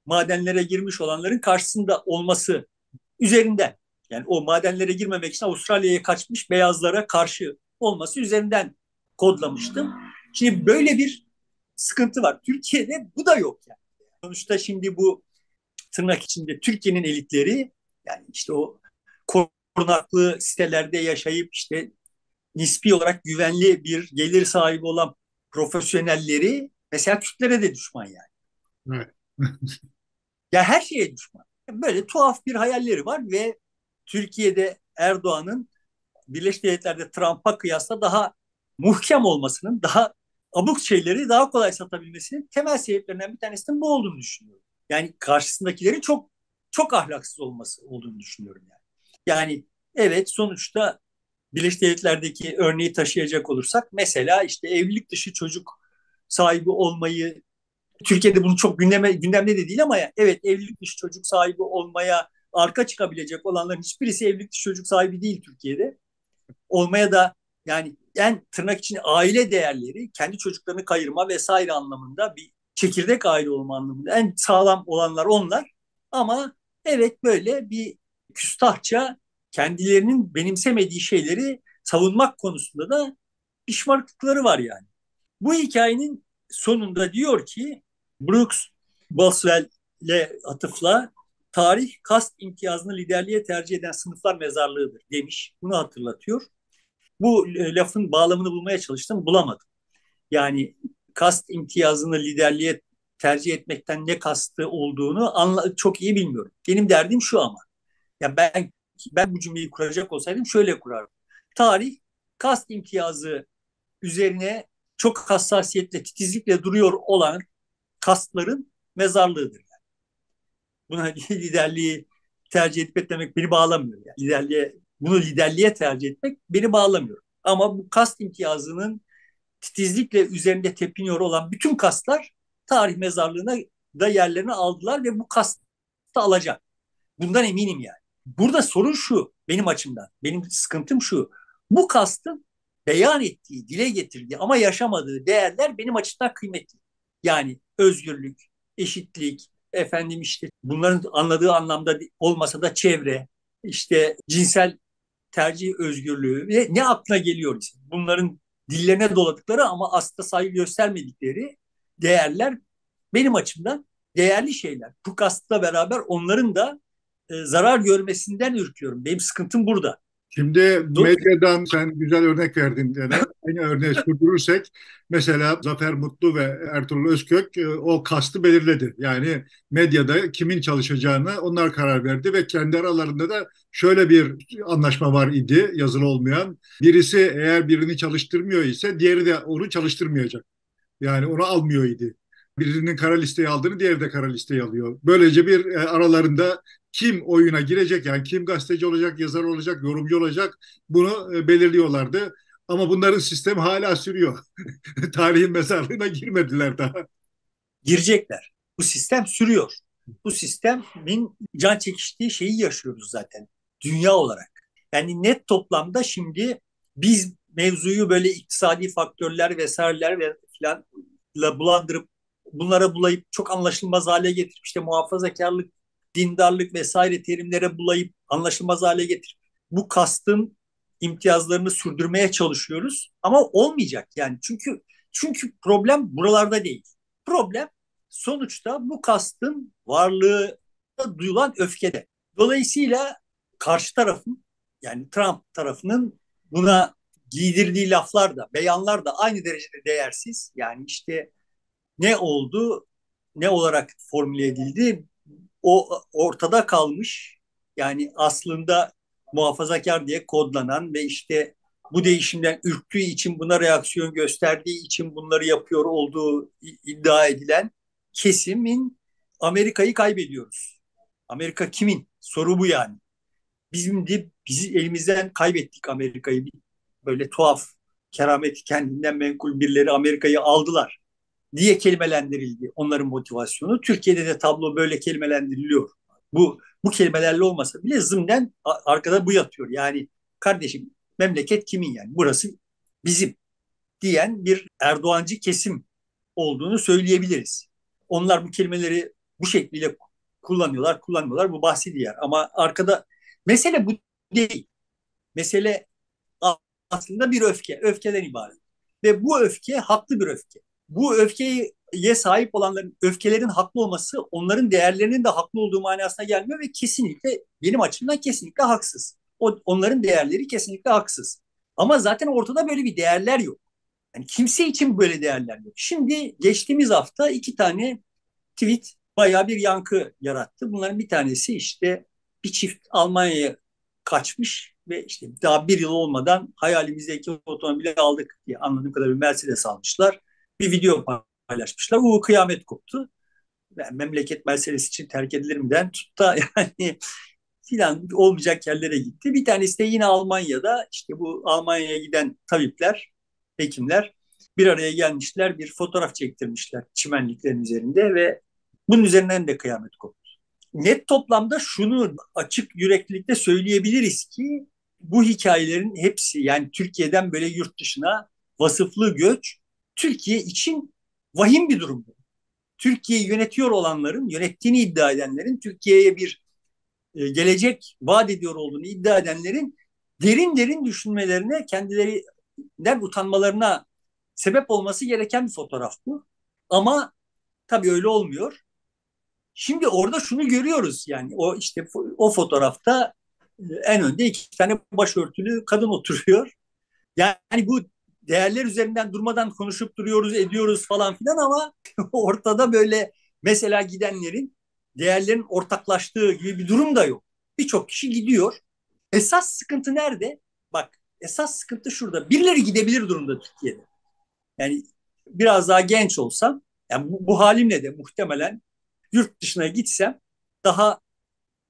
Speaker 2: madenlere girmiş olanların karşısında olması üzerinden. Yani o madenlere girmemek için Avustralya'ya kaçmış beyazlara karşı olması üzerinden kodlamıştım. Şimdi böyle bir sıkıntı var. Türkiye'de bu da yok yani. Sonuçta şimdi bu tırnak içinde Türkiye'nin elitleri yani işte o korunaklı sitelerde yaşayıp işte nispi olarak güvenli bir gelir sahibi olan profesyonelleri mesela Türklere de düşman yani. Evet. ya her şeye düşman. Böyle tuhaf bir hayalleri var ve Türkiye'de Erdoğan'ın Birleşik Devletler'de Trump'a kıyasla daha muhkem olmasının, daha abuk şeyleri daha kolay satabilmesinin temel sebeplerinden bir tanesinin bu olduğunu düşünüyorum. Yani karşısındakilerin çok çok ahlaksız olması olduğunu düşünüyorum yani. Yani evet sonuçta Birleşik Devletler'deki örneği taşıyacak olursak mesela işte evlilik dışı çocuk sahibi olmayı Türkiye'de bunu çok gündeme gündemde de değil ama ya, evet evlilik dışı çocuk sahibi olmaya arka çıkabilecek olanların hiçbirisi evlilik dışı çocuk sahibi değil Türkiye'de. Olmaya da yani en tırnak için aile değerleri kendi çocuklarını kayırma vesaire anlamında bir çekirdek aile olma anlamında en sağlam olanlar onlar. Ama evet böyle bir küstahça kendilerinin benimsemediği şeyleri savunmak konusunda da pişmanlıkları var yani. Bu hikayenin sonunda diyor ki Brooks Boswell'le atıfla tarih kast imtiyazını liderliğe tercih eden sınıflar mezarlığıdır demiş. Bunu hatırlatıyor. Bu e, lafın bağlamını bulmaya çalıştım, bulamadım. Yani kast imtiyazını liderliğe tercih etmekten ne kastı olduğunu anla, çok iyi bilmiyorum. Benim derdim şu ama. Ya ben ben bu cümleyi kuracak olsaydım şöyle kurardım. Tarih kast imtiyazı üzerine çok hassasiyetle, titizlikle duruyor olan kastların mezarlığıdır. Yani. Buna liderliği tercih etmek demek beni bağlamıyor. Yani. Liderliğe, bunu liderliğe tercih etmek beni bağlamıyor. Ama bu kast imtiyazının titizlikle üzerinde tepiniyor olan bütün kastlar tarih mezarlığına da yerlerini aldılar ve bu kastı alacak. Bundan eminim yani. Burada sorun şu benim açımdan. Benim sıkıntım şu. Bu kastın beyan ettiği, dile getirdiği ama yaşamadığı değerler benim açımdan kıymetli. Yani özgürlük, eşitlik, efendim işte bunların anladığı anlamda olmasa da çevre, işte cinsel tercih özgürlüğü ve ne aklına geliyor ise bunların dillerine doladıkları ama aslında saygı göstermedikleri değerler benim açımdan değerli şeyler. Bu kastla beraber onların da e, zarar görmesinden ürküyorum. Benim sıkıntım burada.
Speaker 1: Şimdi medyadan sen güzel örnek verdin. Yani aynı örneği sürdürürsek mesela Zafer Mutlu ve Ertuğrul Özkök e, o kastı belirledi. Yani medyada kimin çalışacağını onlar karar verdi ve kendi aralarında da şöyle bir anlaşma var idi yazılı olmayan. Birisi eğer birini çalıştırmıyor ise diğeri de onu çalıştırmayacak. Yani onu almıyor idi birinin kara listeyi aldığını diğeri de kara listeyi alıyor. Böylece bir e, aralarında kim oyuna girecek yani kim gazeteci olacak, yazar olacak, yorumcu olacak bunu e, belirliyorlardı. Ama bunların sistemi hala sürüyor. Tarihin mezarlığına girmediler daha.
Speaker 2: Girecekler. Bu sistem sürüyor. Bu sistemin can çekiştiği şeyi yaşıyoruz zaten dünya olarak. Yani net toplamda şimdi biz mevzuyu böyle iktisadi faktörler vesaireler ve filanla bulandırıp bunlara bulayıp çok anlaşılmaz hale getirip işte muhafazakarlık, dindarlık vesaire terimlere bulayıp anlaşılmaz hale getirip bu kastın imtiyazlarını sürdürmeye çalışıyoruz ama olmayacak yani çünkü çünkü problem buralarda değil. Problem sonuçta bu kastın varlığı duyulan öfkede. Dolayısıyla karşı tarafın yani Trump tarafının buna giydirdiği laflar da, beyanlar da aynı derecede değersiz. Yani işte ne oldu, ne olarak formüle edildi o ortada kalmış. Yani aslında muhafazakar diye kodlanan ve işte bu değişimden ürktüğü için buna reaksiyon gösterdiği için bunları yapıyor olduğu iddia edilen kesimin Amerika'yı kaybediyoruz. Amerika kimin? Soru bu yani. Bizim de bizi elimizden kaybettik Amerika'yı. Böyle tuhaf, keramet kendinden menkul birileri Amerika'yı aldılar diye kelimelendirildi onların motivasyonu. Türkiye'de de tablo böyle kelimelendiriliyor. Bu bu kelimelerle olmasa bile zımnen arkada bu yatıyor. Yani kardeşim memleket kimin yani? Burası bizim diyen bir Erdoğancı kesim olduğunu söyleyebiliriz. Onlar bu kelimeleri bu şekliyle kullanıyorlar, kullanmıyorlar. Bu bahsi diğer. Ama arkada mesele bu değil. Mesele aslında bir öfke. Öfkeden ibaret. Ve bu öfke haklı bir öfke. Bu öfkeye sahip olanların öfkelerin haklı olması onların değerlerinin de haklı olduğu manasına gelmiyor ve kesinlikle benim açımdan kesinlikle haksız. O, onların değerleri kesinlikle haksız. Ama zaten ortada böyle bir değerler yok. Yani kimse için böyle değerler yok. Şimdi geçtiğimiz hafta iki tane tweet bayağı bir yankı yarattı. Bunların bir tanesi işte bir çift Almanya'ya kaçmış ve işte daha bir yıl olmadan hayalimizdeki otomobili aldık diye anladığım kadarıyla Mercedes almışlar. Bir video paylaşmışlar. Bu kıyamet koptu. Yani memleket Mercedes için terk edilir miden tut da yani filan olmayacak yerlere gitti. Bir tanesi de yine Almanya'da işte bu Almanya'ya giden tabipler, hekimler bir araya gelmişler, bir fotoğraf çektirmişler çimenliklerin üzerinde ve bunun üzerinden de kıyamet koptu. Net toplamda şunu açık yüreklilikle söyleyebiliriz ki bu hikayelerin hepsi yani Türkiye'den böyle yurt dışına vasıflı göç Türkiye için vahim bir durumdu. Türkiye'yi yönetiyor olanların, yönettiğini iddia edenlerin, Türkiye'ye bir e, gelecek vaat ediyor olduğunu iddia edenlerin derin derin düşünmelerine, kendilerinden utanmalarına sebep olması gereken bir fotoğraf bu. Ama tabii öyle olmuyor. Şimdi orada şunu görüyoruz yani o işte o fotoğrafta e, en önde iki tane başörtülü kadın oturuyor. Yani bu değerler üzerinden durmadan konuşup duruyoruz, ediyoruz falan filan ama ortada böyle mesela gidenlerin değerlerin ortaklaştığı gibi bir durum da yok. Birçok kişi gidiyor. Esas sıkıntı nerede? Bak esas sıkıntı şurada. Birileri gidebilir durumda Türkiye'de. Yani biraz daha genç olsam, yani bu, bu halimle de muhtemelen yurt dışına gitsem daha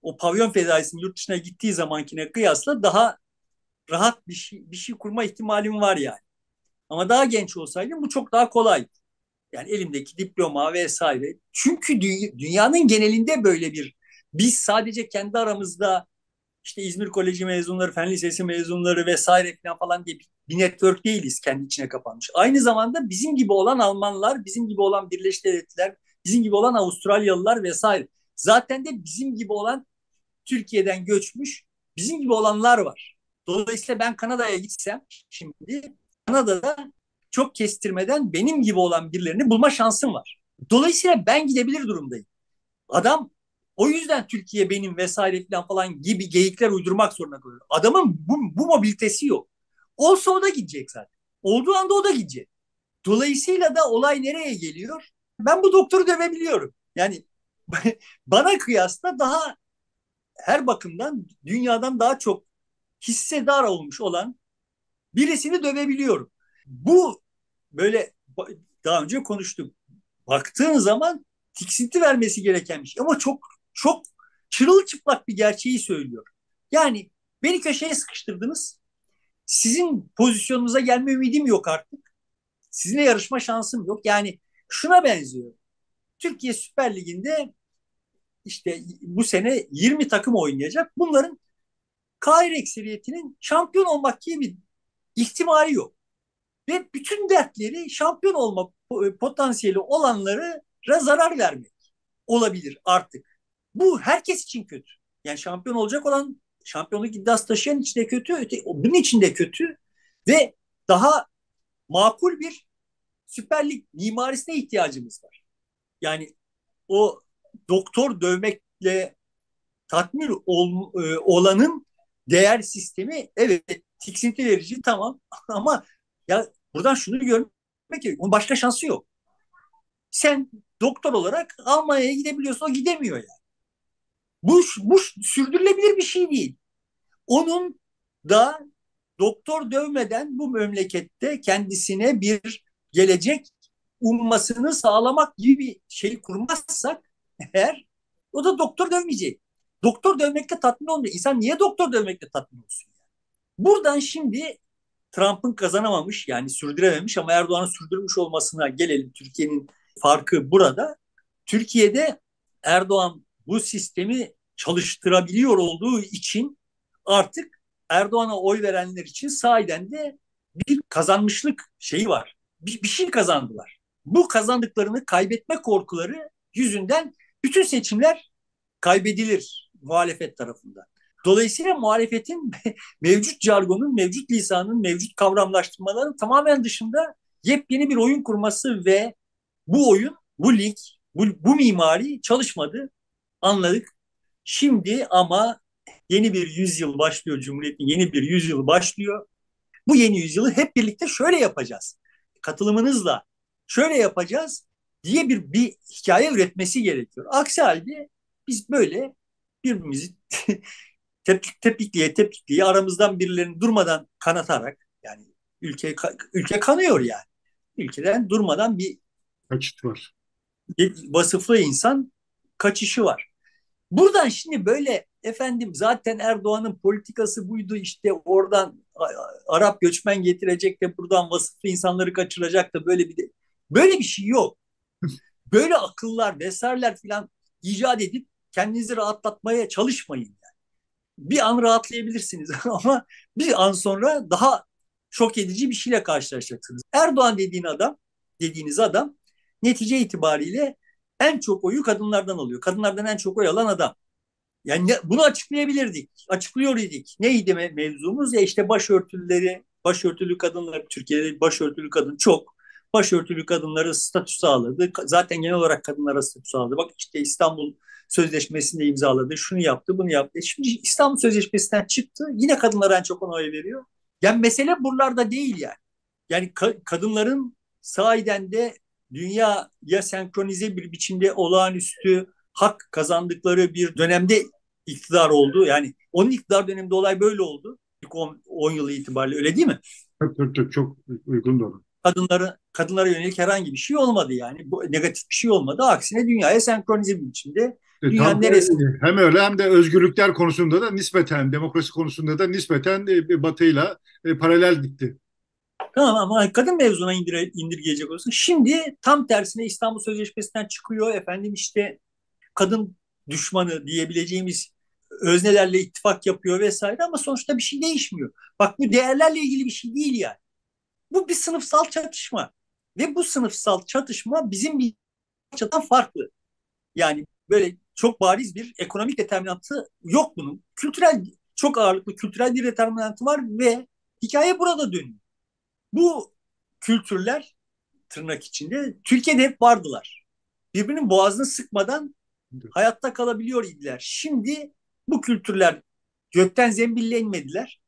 Speaker 2: o pavyon fedaisinin yurt dışına gittiği zamankine kıyasla daha rahat bir şey, bir şey kurma ihtimalim var yani. Ama daha genç olsaydım bu çok daha kolay. Yani elimdeki diploma vesaire. Çünkü dü- dünyanın genelinde böyle bir biz sadece kendi aramızda işte İzmir Koleji mezunları, Fen Lisesi mezunları vesaire falan falan diye bir network değiliz kendi içine kapanmış. Aynı zamanda bizim gibi olan Almanlar, bizim gibi olan Birleşik Devletler, bizim gibi olan Avustralyalılar vesaire. Zaten de bizim gibi olan Türkiye'den göçmüş, bizim gibi olanlar var. Dolayısıyla ben Kanada'ya gitsem şimdi Kanada'da çok kestirmeden benim gibi olan birilerini bulma şansım var. Dolayısıyla ben gidebilir durumdayım. Adam o yüzden Türkiye benim vesaire falan falan gibi geyikler uydurmak zorunda kalıyor. Adamın bu, bu mobilitesi yok. Olsa o da gidecek zaten. Olduğu anda o da gidecek. Dolayısıyla da olay nereye geliyor? Ben bu doktoru dövebiliyorum. Yani bana kıyasla daha her bakımdan dünyadan daha çok hissedar olmuş olan birisini dövebiliyorum. Bu böyle daha önce konuştuk. Baktığın zaman tiksinti vermesi gereken bir şey. Ama çok çok çırılçıplak bir gerçeği söylüyor. Yani beni köşeye sıkıştırdınız. Sizin pozisyonunuza gelme ümidim yok artık. Sizinle yarışma şansım yok. Yani şuna benziyor. Türkiye Süper Ligi'nde işte bu sene 20 takım oynayacak. Bunların Kahir ekseriyetinin şampiyon olmak gibi bir ihtimali yok. Ve bütün dertleri şampiyon olma potansiyeli olanlara zarar vermek olabilir artık. Bu herkes için kötü. Yani şampiyon olacak olan şampiyonluk iddiası taşıyan için de kötü, bunun için de kötü ve daha makul bir Süper Lig mimarisine ihtiyacımız var. Yani o doktor dövmekle tatmin ol, e, olanın değer sistemi evet tiksinti verici tamam ama ya buradan şunu görmek gerekiyor. Onun başka şansı yok. Sen doktor olarak Almanya'ya gidebiliyorsun o gidemiyor yani. Bu, bu sürdürülebilir bir şey değil. Onun da doktor dövmeden bu memlekette kendisine bir gelecek ummasını sağlamak gibi bir şey kurmazsak eğer o da doktor dövmeyecek. Doktor dövmekle tatmin olmuyor. İnsan niye doktor dövmekle tatmin olsun? Buradan şimdi Trump'ın kazanamamış yani sürdürememiş ama Erdoğan'ın sürdürmüş olmasına gelelim. Türkiye'nin farkı burada. Türkiye'de Erdoğan bu sistemi çalıştırabiliyor olduğu için artık Erdoğan'a oy verenler için sahiden de bir kazanmışlık şeyi var. Bir, bir şey kazandılar. Bu kazandıklarını kaybetme korkuları yüzünden bütün seçimler kaybedilir muhalefet tarafından. Dolayısıyla muhalefetin mevcut jargonun, mevcut lisanın, mevcut kavramlaştırmaların tamamen dışında yepyeni bir oyun kurması ve bu oyun, bu lig, bu, bu mimari çalışmadı. Anladık. Şimdi ama yeni bir yüzyıl başlıyor Cumhuriyet'in yeni bir yüzyıl başlıyor. Bu yeni yüzyılı hep birlikte şöyle yapacağız. Katılımınızla şöyle yapacağız diye bir, bir hikaye üretmesi gerekiyor. Aksi halde biz böyle birbirimizi tepik, tepikliye tepikliye aramızdan birilerini durmadan kanatarak yani ülke ülke kanıyor yani. Ülkeden durmadan bir
Speaker 1: kaçış var.
Speaker 2: Bir vasıflı insan kaçışı var. Buradan şimdi böyle efendim zaten Erdoğan'ın politikası buydu işte oradan Arap göçmen getirecek de buradan vasıflı insanları kaçıracak da böyle bir de böyle bir şey yok. Böyle akıllar vesaireler filan icat edip kendinizi rahatlatmaya çalışmayın. Bir an rahatlayabilirsiniz ama bir an sonra daha şok edici bir şeyle karşılaşacaksınız. Erdoğan dediğin adam, dediğiniz adam netice itibariyle en çok oyu kadınlardan alıyor. Kadınlardan en çok oy alan adam. Yani ne, bunu açıklayabilirdik. Açıklıyor idik. Neydi mevzumuz? Ya işte başörtüleri, başörtülü kadınlar, Türkiye'de başörtülü kadın çok. Başörtülü kadınları statü sağladı. Zaten genel olarak kadınlara statü sağladı. Bak işte İstanbul Sözleşmesi'nde imzaladı. Şunu yaptı, bunu yaptı. Şimdi İstanbul Sözleşmesi'nden çıktı. Yine kadınlara en çok ona oy veriyor. Yani mesele buralarda değil yani. Yani ka- kadınların sahiden de dünyaya senkronize bir biçimde olağanüstü hak kazandıkları bir dönemde iktidar oldu. Yani onun iktidar döneminde olay böyle oldu. İlk 10 yılı itibariyle öyle değil mi?
Speaker 1: Çok, çok, çok uygun doğru.
Speaker 2: Kadınları, kadınlara yönelik herhangi bir şey olmadı yani. Bu negatif bir şey olmadı. Aksine dünyaya senkronize bir biçimde
Speaker 1: e, Dünyanın neresi? Hem öyle hem de özgürlükler konusunda da nispeten, demokrasi konusunda da nispeten e, Batı'yla e, paralel gitti.
Speaker 2: Tamam ama kadın mevzuna indir, indirgeyecek olsun. Şimdi tam tersine İstanbul Sözleşmesi'nden çıkıyor efendim işte kadın düşmanı diyebileceğimiz öznelerle ittifak yapıyor vesaire ama sonuçta bir şey değişmiyor. Bak bu değerlerle ilgili bir şey değil yani. Bu bir sınıfsal çatışma. Ve bu sınıfsal çatışma bizim bir çatan farklı. Yani böyle çok bariz bir ekonomik determinantı yok bunun. Kültürel, çok ağırlıklı kültürel bir determinantı var ve hikaye burada dönüyor. Bu kültürler tırnak içinde Türkiye'de hep vardılar. Birbirinin boğazını sıkmadan hayatta kalabiliyor idiler. Şimdi bu kültürler gökten zembille inmediler.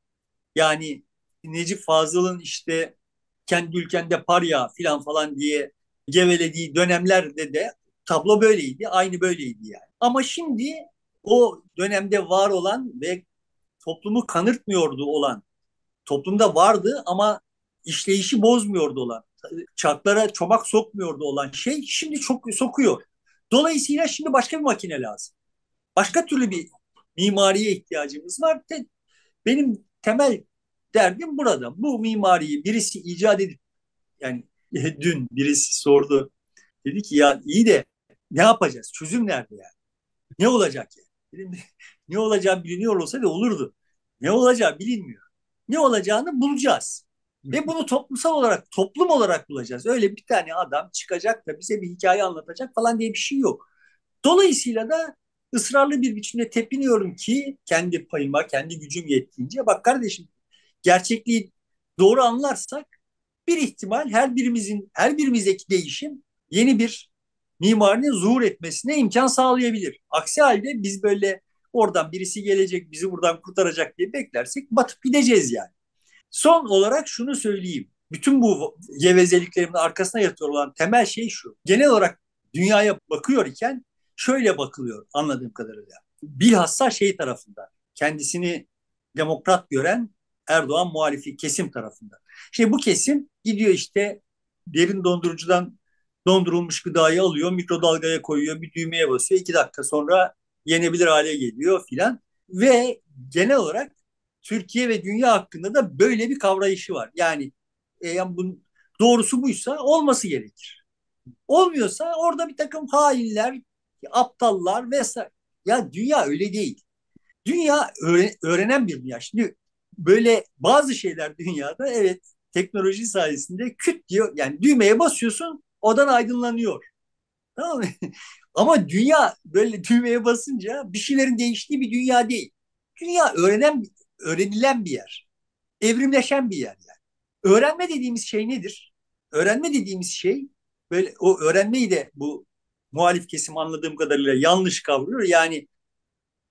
Speaker 2: Yani Necip Fazıl'ın işte kendi ülkende par ya filan falan diye gevelediği dönemlerde de tablo böyleydi. Aynı böyleydi yani. Ama şimdi o dönemde var olan ve toplumu kanırtmıyordu olan, toplumda vardı ama işleyişi bozmuyordu olan, çarklara çomak sokmuyordu olan şey şimdi çok sokuyor. Dolayısıyla şimdi başka bir makine lazım. Başka türlü bir mimariye ihtiyacımız var. Benim temel Derdim burada. Bu mimariyi birisi icat edip yani dün birisi sordu. Dedi ki ya iyi de ne yapacağız? Çözüm nerede yani? Ne olacak yani? Dedim, ne olacağı biliniyor olsa da olurdu. Ne olacağı bilinmiyor. Ne olacağını bulacağız. Ve bunu toplumsal olarak, toplum olarak bulacağız. Öyle bir tane adam çıkacak da bize bir hikaye anlatacak falan diye bir şey yok. Dolayısıyla da ısrarlı bir biçimde tepiniyorum ki kendi payıma, kendi gücüm yettiğince bak kardeşim gerçekliği doğru anlarsak bir ihtimal her birimizin her birimizdeki değişim yeni bir mimarinin zuhur etmesine imkan sağlayabilir. Aksi halde biz böyle oradan birisi gelecek bizi buradan kurtaracak diye beklersek batıp gideceğiz yani. Son olarak şunu söyleyeyim. Bütün bu gevezeliklerimin arkasına yatıyor olan temel şey şu. Genel olarak dünyaya bakıyor iken şöyle bakılıyor anladığım kadarıyla. Bilhassa şey tarafından kendisini demokrat gören Erdoğan muhalifi kesim tarafından. Şimdi bu kesim gidiyor işte derin dondurucudan dondurulmuş gıdayı alıyor, mikrodalgaya koyuyor, bir düğmeye basıyor. iki dakika sonra yenebilir hale geliyor filan. Ve genel olarak Türkiye ve dünya hakkında da böyle bir kavrayışı var. Yani, e, yani bunun doğrusu buysa olması gerekir. Olmuyorsa orada bir takım hainler, aptallar vesaire. Ya dünya öyle değil. Dünya öğrenen bir dünya. Şimdi böyle bazı şeyler dünyada evet teknoloji sayesinde küt diyor yani düğmeye basıyorsun odan aydınlanıyor. Tamam mı? Ama dünya böyle düğmeye basınca bir şeylerin değiştiği bir dünya değil. Dünya öğrenen öğrenilen bir yer. Evrimleşen bir yer yani. Öğrenme dediğimiz şey nedir? Öğrenme dediğimiz şey böyle o öğrenmeyi de bu muhalif kesim anladığım kadarıyla yanlış kavruyor. Yani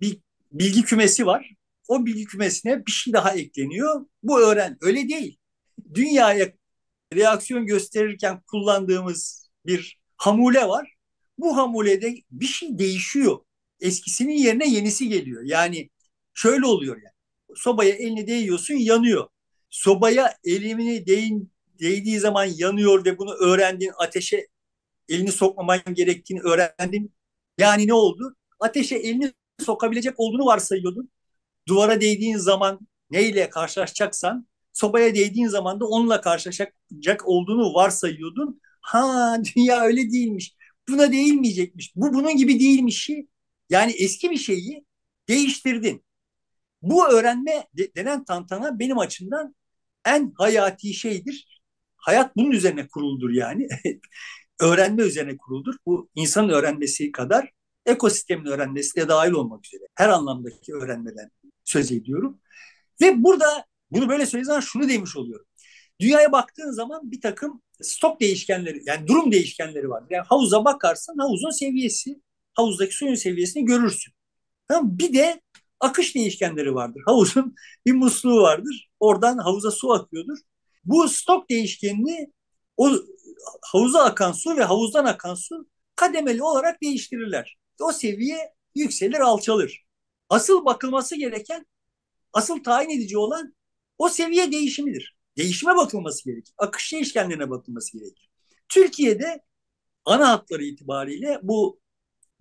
Speaker 2: bir bilgi kümesi var. O bilgi kümesine bir şey daha ekleniyor. Bu öğren. Öyle değil. Dünyaya reaksiyon gösterirken kullandığımız bir hamule var. Bu hamulede bir şey değişiyor. Eskisinin yerine yenisi geliyor. Yani şöyle oluyor yani. Sobaya elini değiyorsun yanıyor. Sobaya elini değin, değdiği zaman yanıyor ve bunu öğrendin. Ateşe elini sokmaman gerektiğini öğrendin. Yani ne oldu? Ateşe elini sokabilecek olduğunu varsayıyordun. Duvara değdiğin zaman neyle karşılaşacaksan sobaya değdiğin zaman da onunla karşılaşacak olduğunu varsayıyordun. Ha dünya öyle değilmiş. Buna değilmeyecekmiş. Bu bunun gibi değilmiş. Yani eski bir şeyi değiştirdin. Bu öğrenme denen tantana benim açımdan en hayati şeydir. Hayat bunun üzerine kuruldur yani. öğrenme üzerine kuruldur. Bu insanın öğrenmesi kadar ekosistemin öğrenmesi de dahil olmak üzere. Her anlamdaki öğrenmeden söz ediyorum. Ve burada bunu böyle söylediğim zaman şunu demiş oluyorum. Dünyaya baktığın zaman bir takım stok değişkenleri yani durum değişkenleri var. Yani havuza bakarsan havuzun seviyesi, havuzdaki suyun seviyesini görürsün. Tamam Bir de akış değişkenleri vardır. Havuzun bir musluğu vardır. Oradan havuza su akıyordur. Bu stok değişkenini o havuza akan su ve havuzdan akan su kademeli olarak değiştirirler. O seviye yükselir, alçalır. Asıl bakılması gereken, asıl tayin edici olan o seviye değişimidir. Değişime bakılması gerekir. Akış değişkenlerine bakılması gerekir. Türkiye'de ana hatları itibariyle bu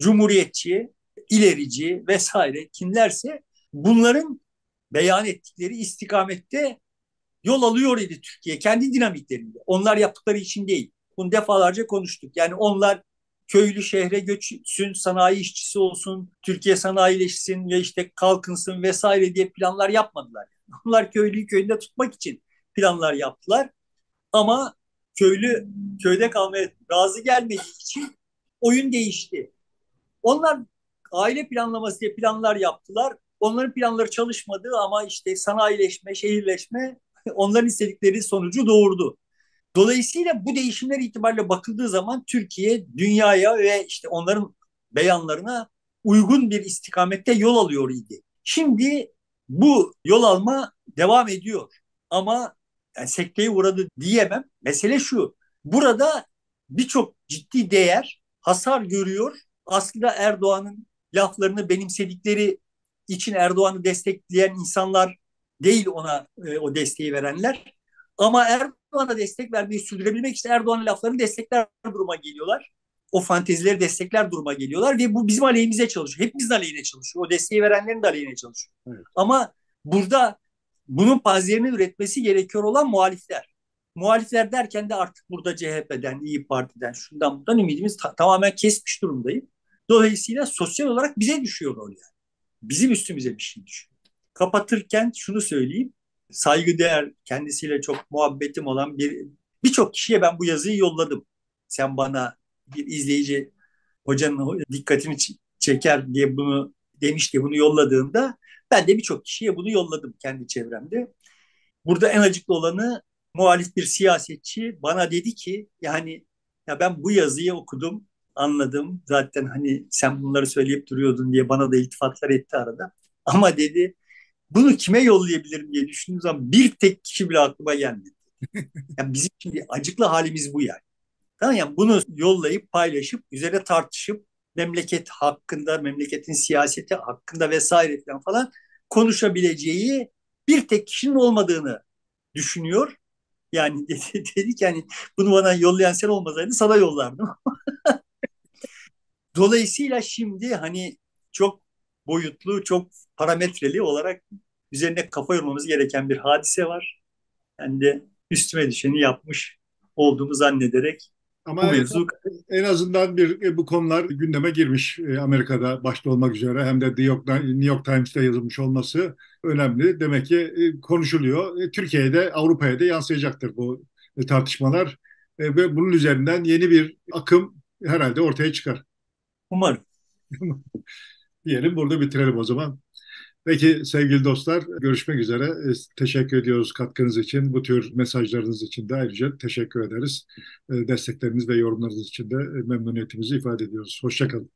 Speaker 2: cumhuriyetçi, ilerici vesaire kimlerse bunların beyan ettikleri istikamette yol alıyor idi Türkiye kendi dinamiklerinde. Onlar yaptıkları için değil. Bunu defalarca konuştuk. Yani onlar köylü şehre göçsün, sanayi işçisi olsun, Türkiye sanayileşsin ve işte kalkınsın vesaire diye planlar yapmadılar. Onlar köylüyü köyünde tutmak için planlar yaptılar. Ama köylü köyde kalmaya razı gelmediği için oyun değişti. Onlar aile planlaması diye planlar yaptılar. Onların planları çalışmadı ama işte sanayileşme, şehirleşme onların istedikleri sonucu doğurdu. Dolayısıyla bu değişimler itibariyle bakıldığı zaman Türkiye dünyaya ve işte onların beyanlarına uygun bir istikamette yol alıyor idi. Şimdi bu yol alma devam ediyor. Ama yani sekteye uğradı diyemem. Mesele şu. Burada birçok ciddi değer hasar görüyor. Aslında Erdoğan'ın laflarını benimsedikleri için Erdoğan'ı destekleyen insanlar değil ona e, o desteği verenler. Ama Erdoğan'a destek vermeyi sürdürebilmek için Erdoğan'ın laflarını destekler duruma geliyorlar. O fantezileri destekler duruma geliyorlar ve bu bizim aleyhimize çalışıyor. Hepimizin aleyhine çalışıyor. O desteği verenlerin de aleyhine çalışıyor. Evet. Ama burada bunun panzerini üretmesi gerekiyor olan muhalifler. Muhalifler derken de artık burada CHP'den, İyi Parti'den, şundan bundan ümidimiz ta- tamamen kesmiş durumdayım. Dolayısıyla sosyal olarak bize düşüyor rol yani. Bizim üstümüze bir şey düşüyor. Kapatırken şunu söyleyeyim. Saygıdeğer, kendisiyle çok muhabbetim olan bir birçok kişiye ben bu yazıyı yolladım. Sen bana bir izleyici hocanın dikkatini çeker diye bunu demiş diye bunu yolladığında ben de birçok kişiye bunu yolladım kendi çevremde. Burada en acıklı olanı muhalif bir siyasetçi bana dedi ki yani ya ben bu yazıyı okudum anladım zaten hani sen bunları söyleyip duruyordun diye bana da iltifatlar etti arada ama dedi bunu kime yollayabilirim diye düşündüğüm zaman bir tek kişi bile aklıma gelmedi. Yani bizim şimdi acıklı halimiz bu yani. Tamam yani bunu yollayıp paylaşıp üzerine tartışıp memleket hakkında, memleketin siyaseti hakkında vesaire falan falan konuşabileceği bir tek kişinin olmadığını düşünüyor. Yani dedi, dedi ki hani bunu bana yollayan sen olmasaydı sana yollardım. Dolayısıyla şimdi hani çok boyutlu, çok parametreli olarak üzerine kafa yormamız gereken bir hadise var. Yani de üstüme düşeni yapmış olduğumu zannederek
Speaker 1: ama bu mevzu... en azından bir e, bu konular gündeme girmiş e, Amerika'da başta olmak üzere hem de New York, New York Times'te yazılmış olması önemli. Demek ki e, konuşuluyor. Türkiye'de, Avrupa'ya da yansıyacaktır bu tartışmalar ve bunun üzerinden yeni bir akım herhalde ortaya çıkar.
Speaker 2: Umarım.
Speaker 1: Diyelim burada bitirelim o zaman. Peki sevgili dostlar görüşmek üzere. E, teşekkür ediyoruz katkınız için. Bu tür mesajlarınız için de ayrıca teşekkür ederiz. E, destekleriniz ve yorumlarınız için de memnuniyetimizi ifade ediyoruz. Hoşçakalın.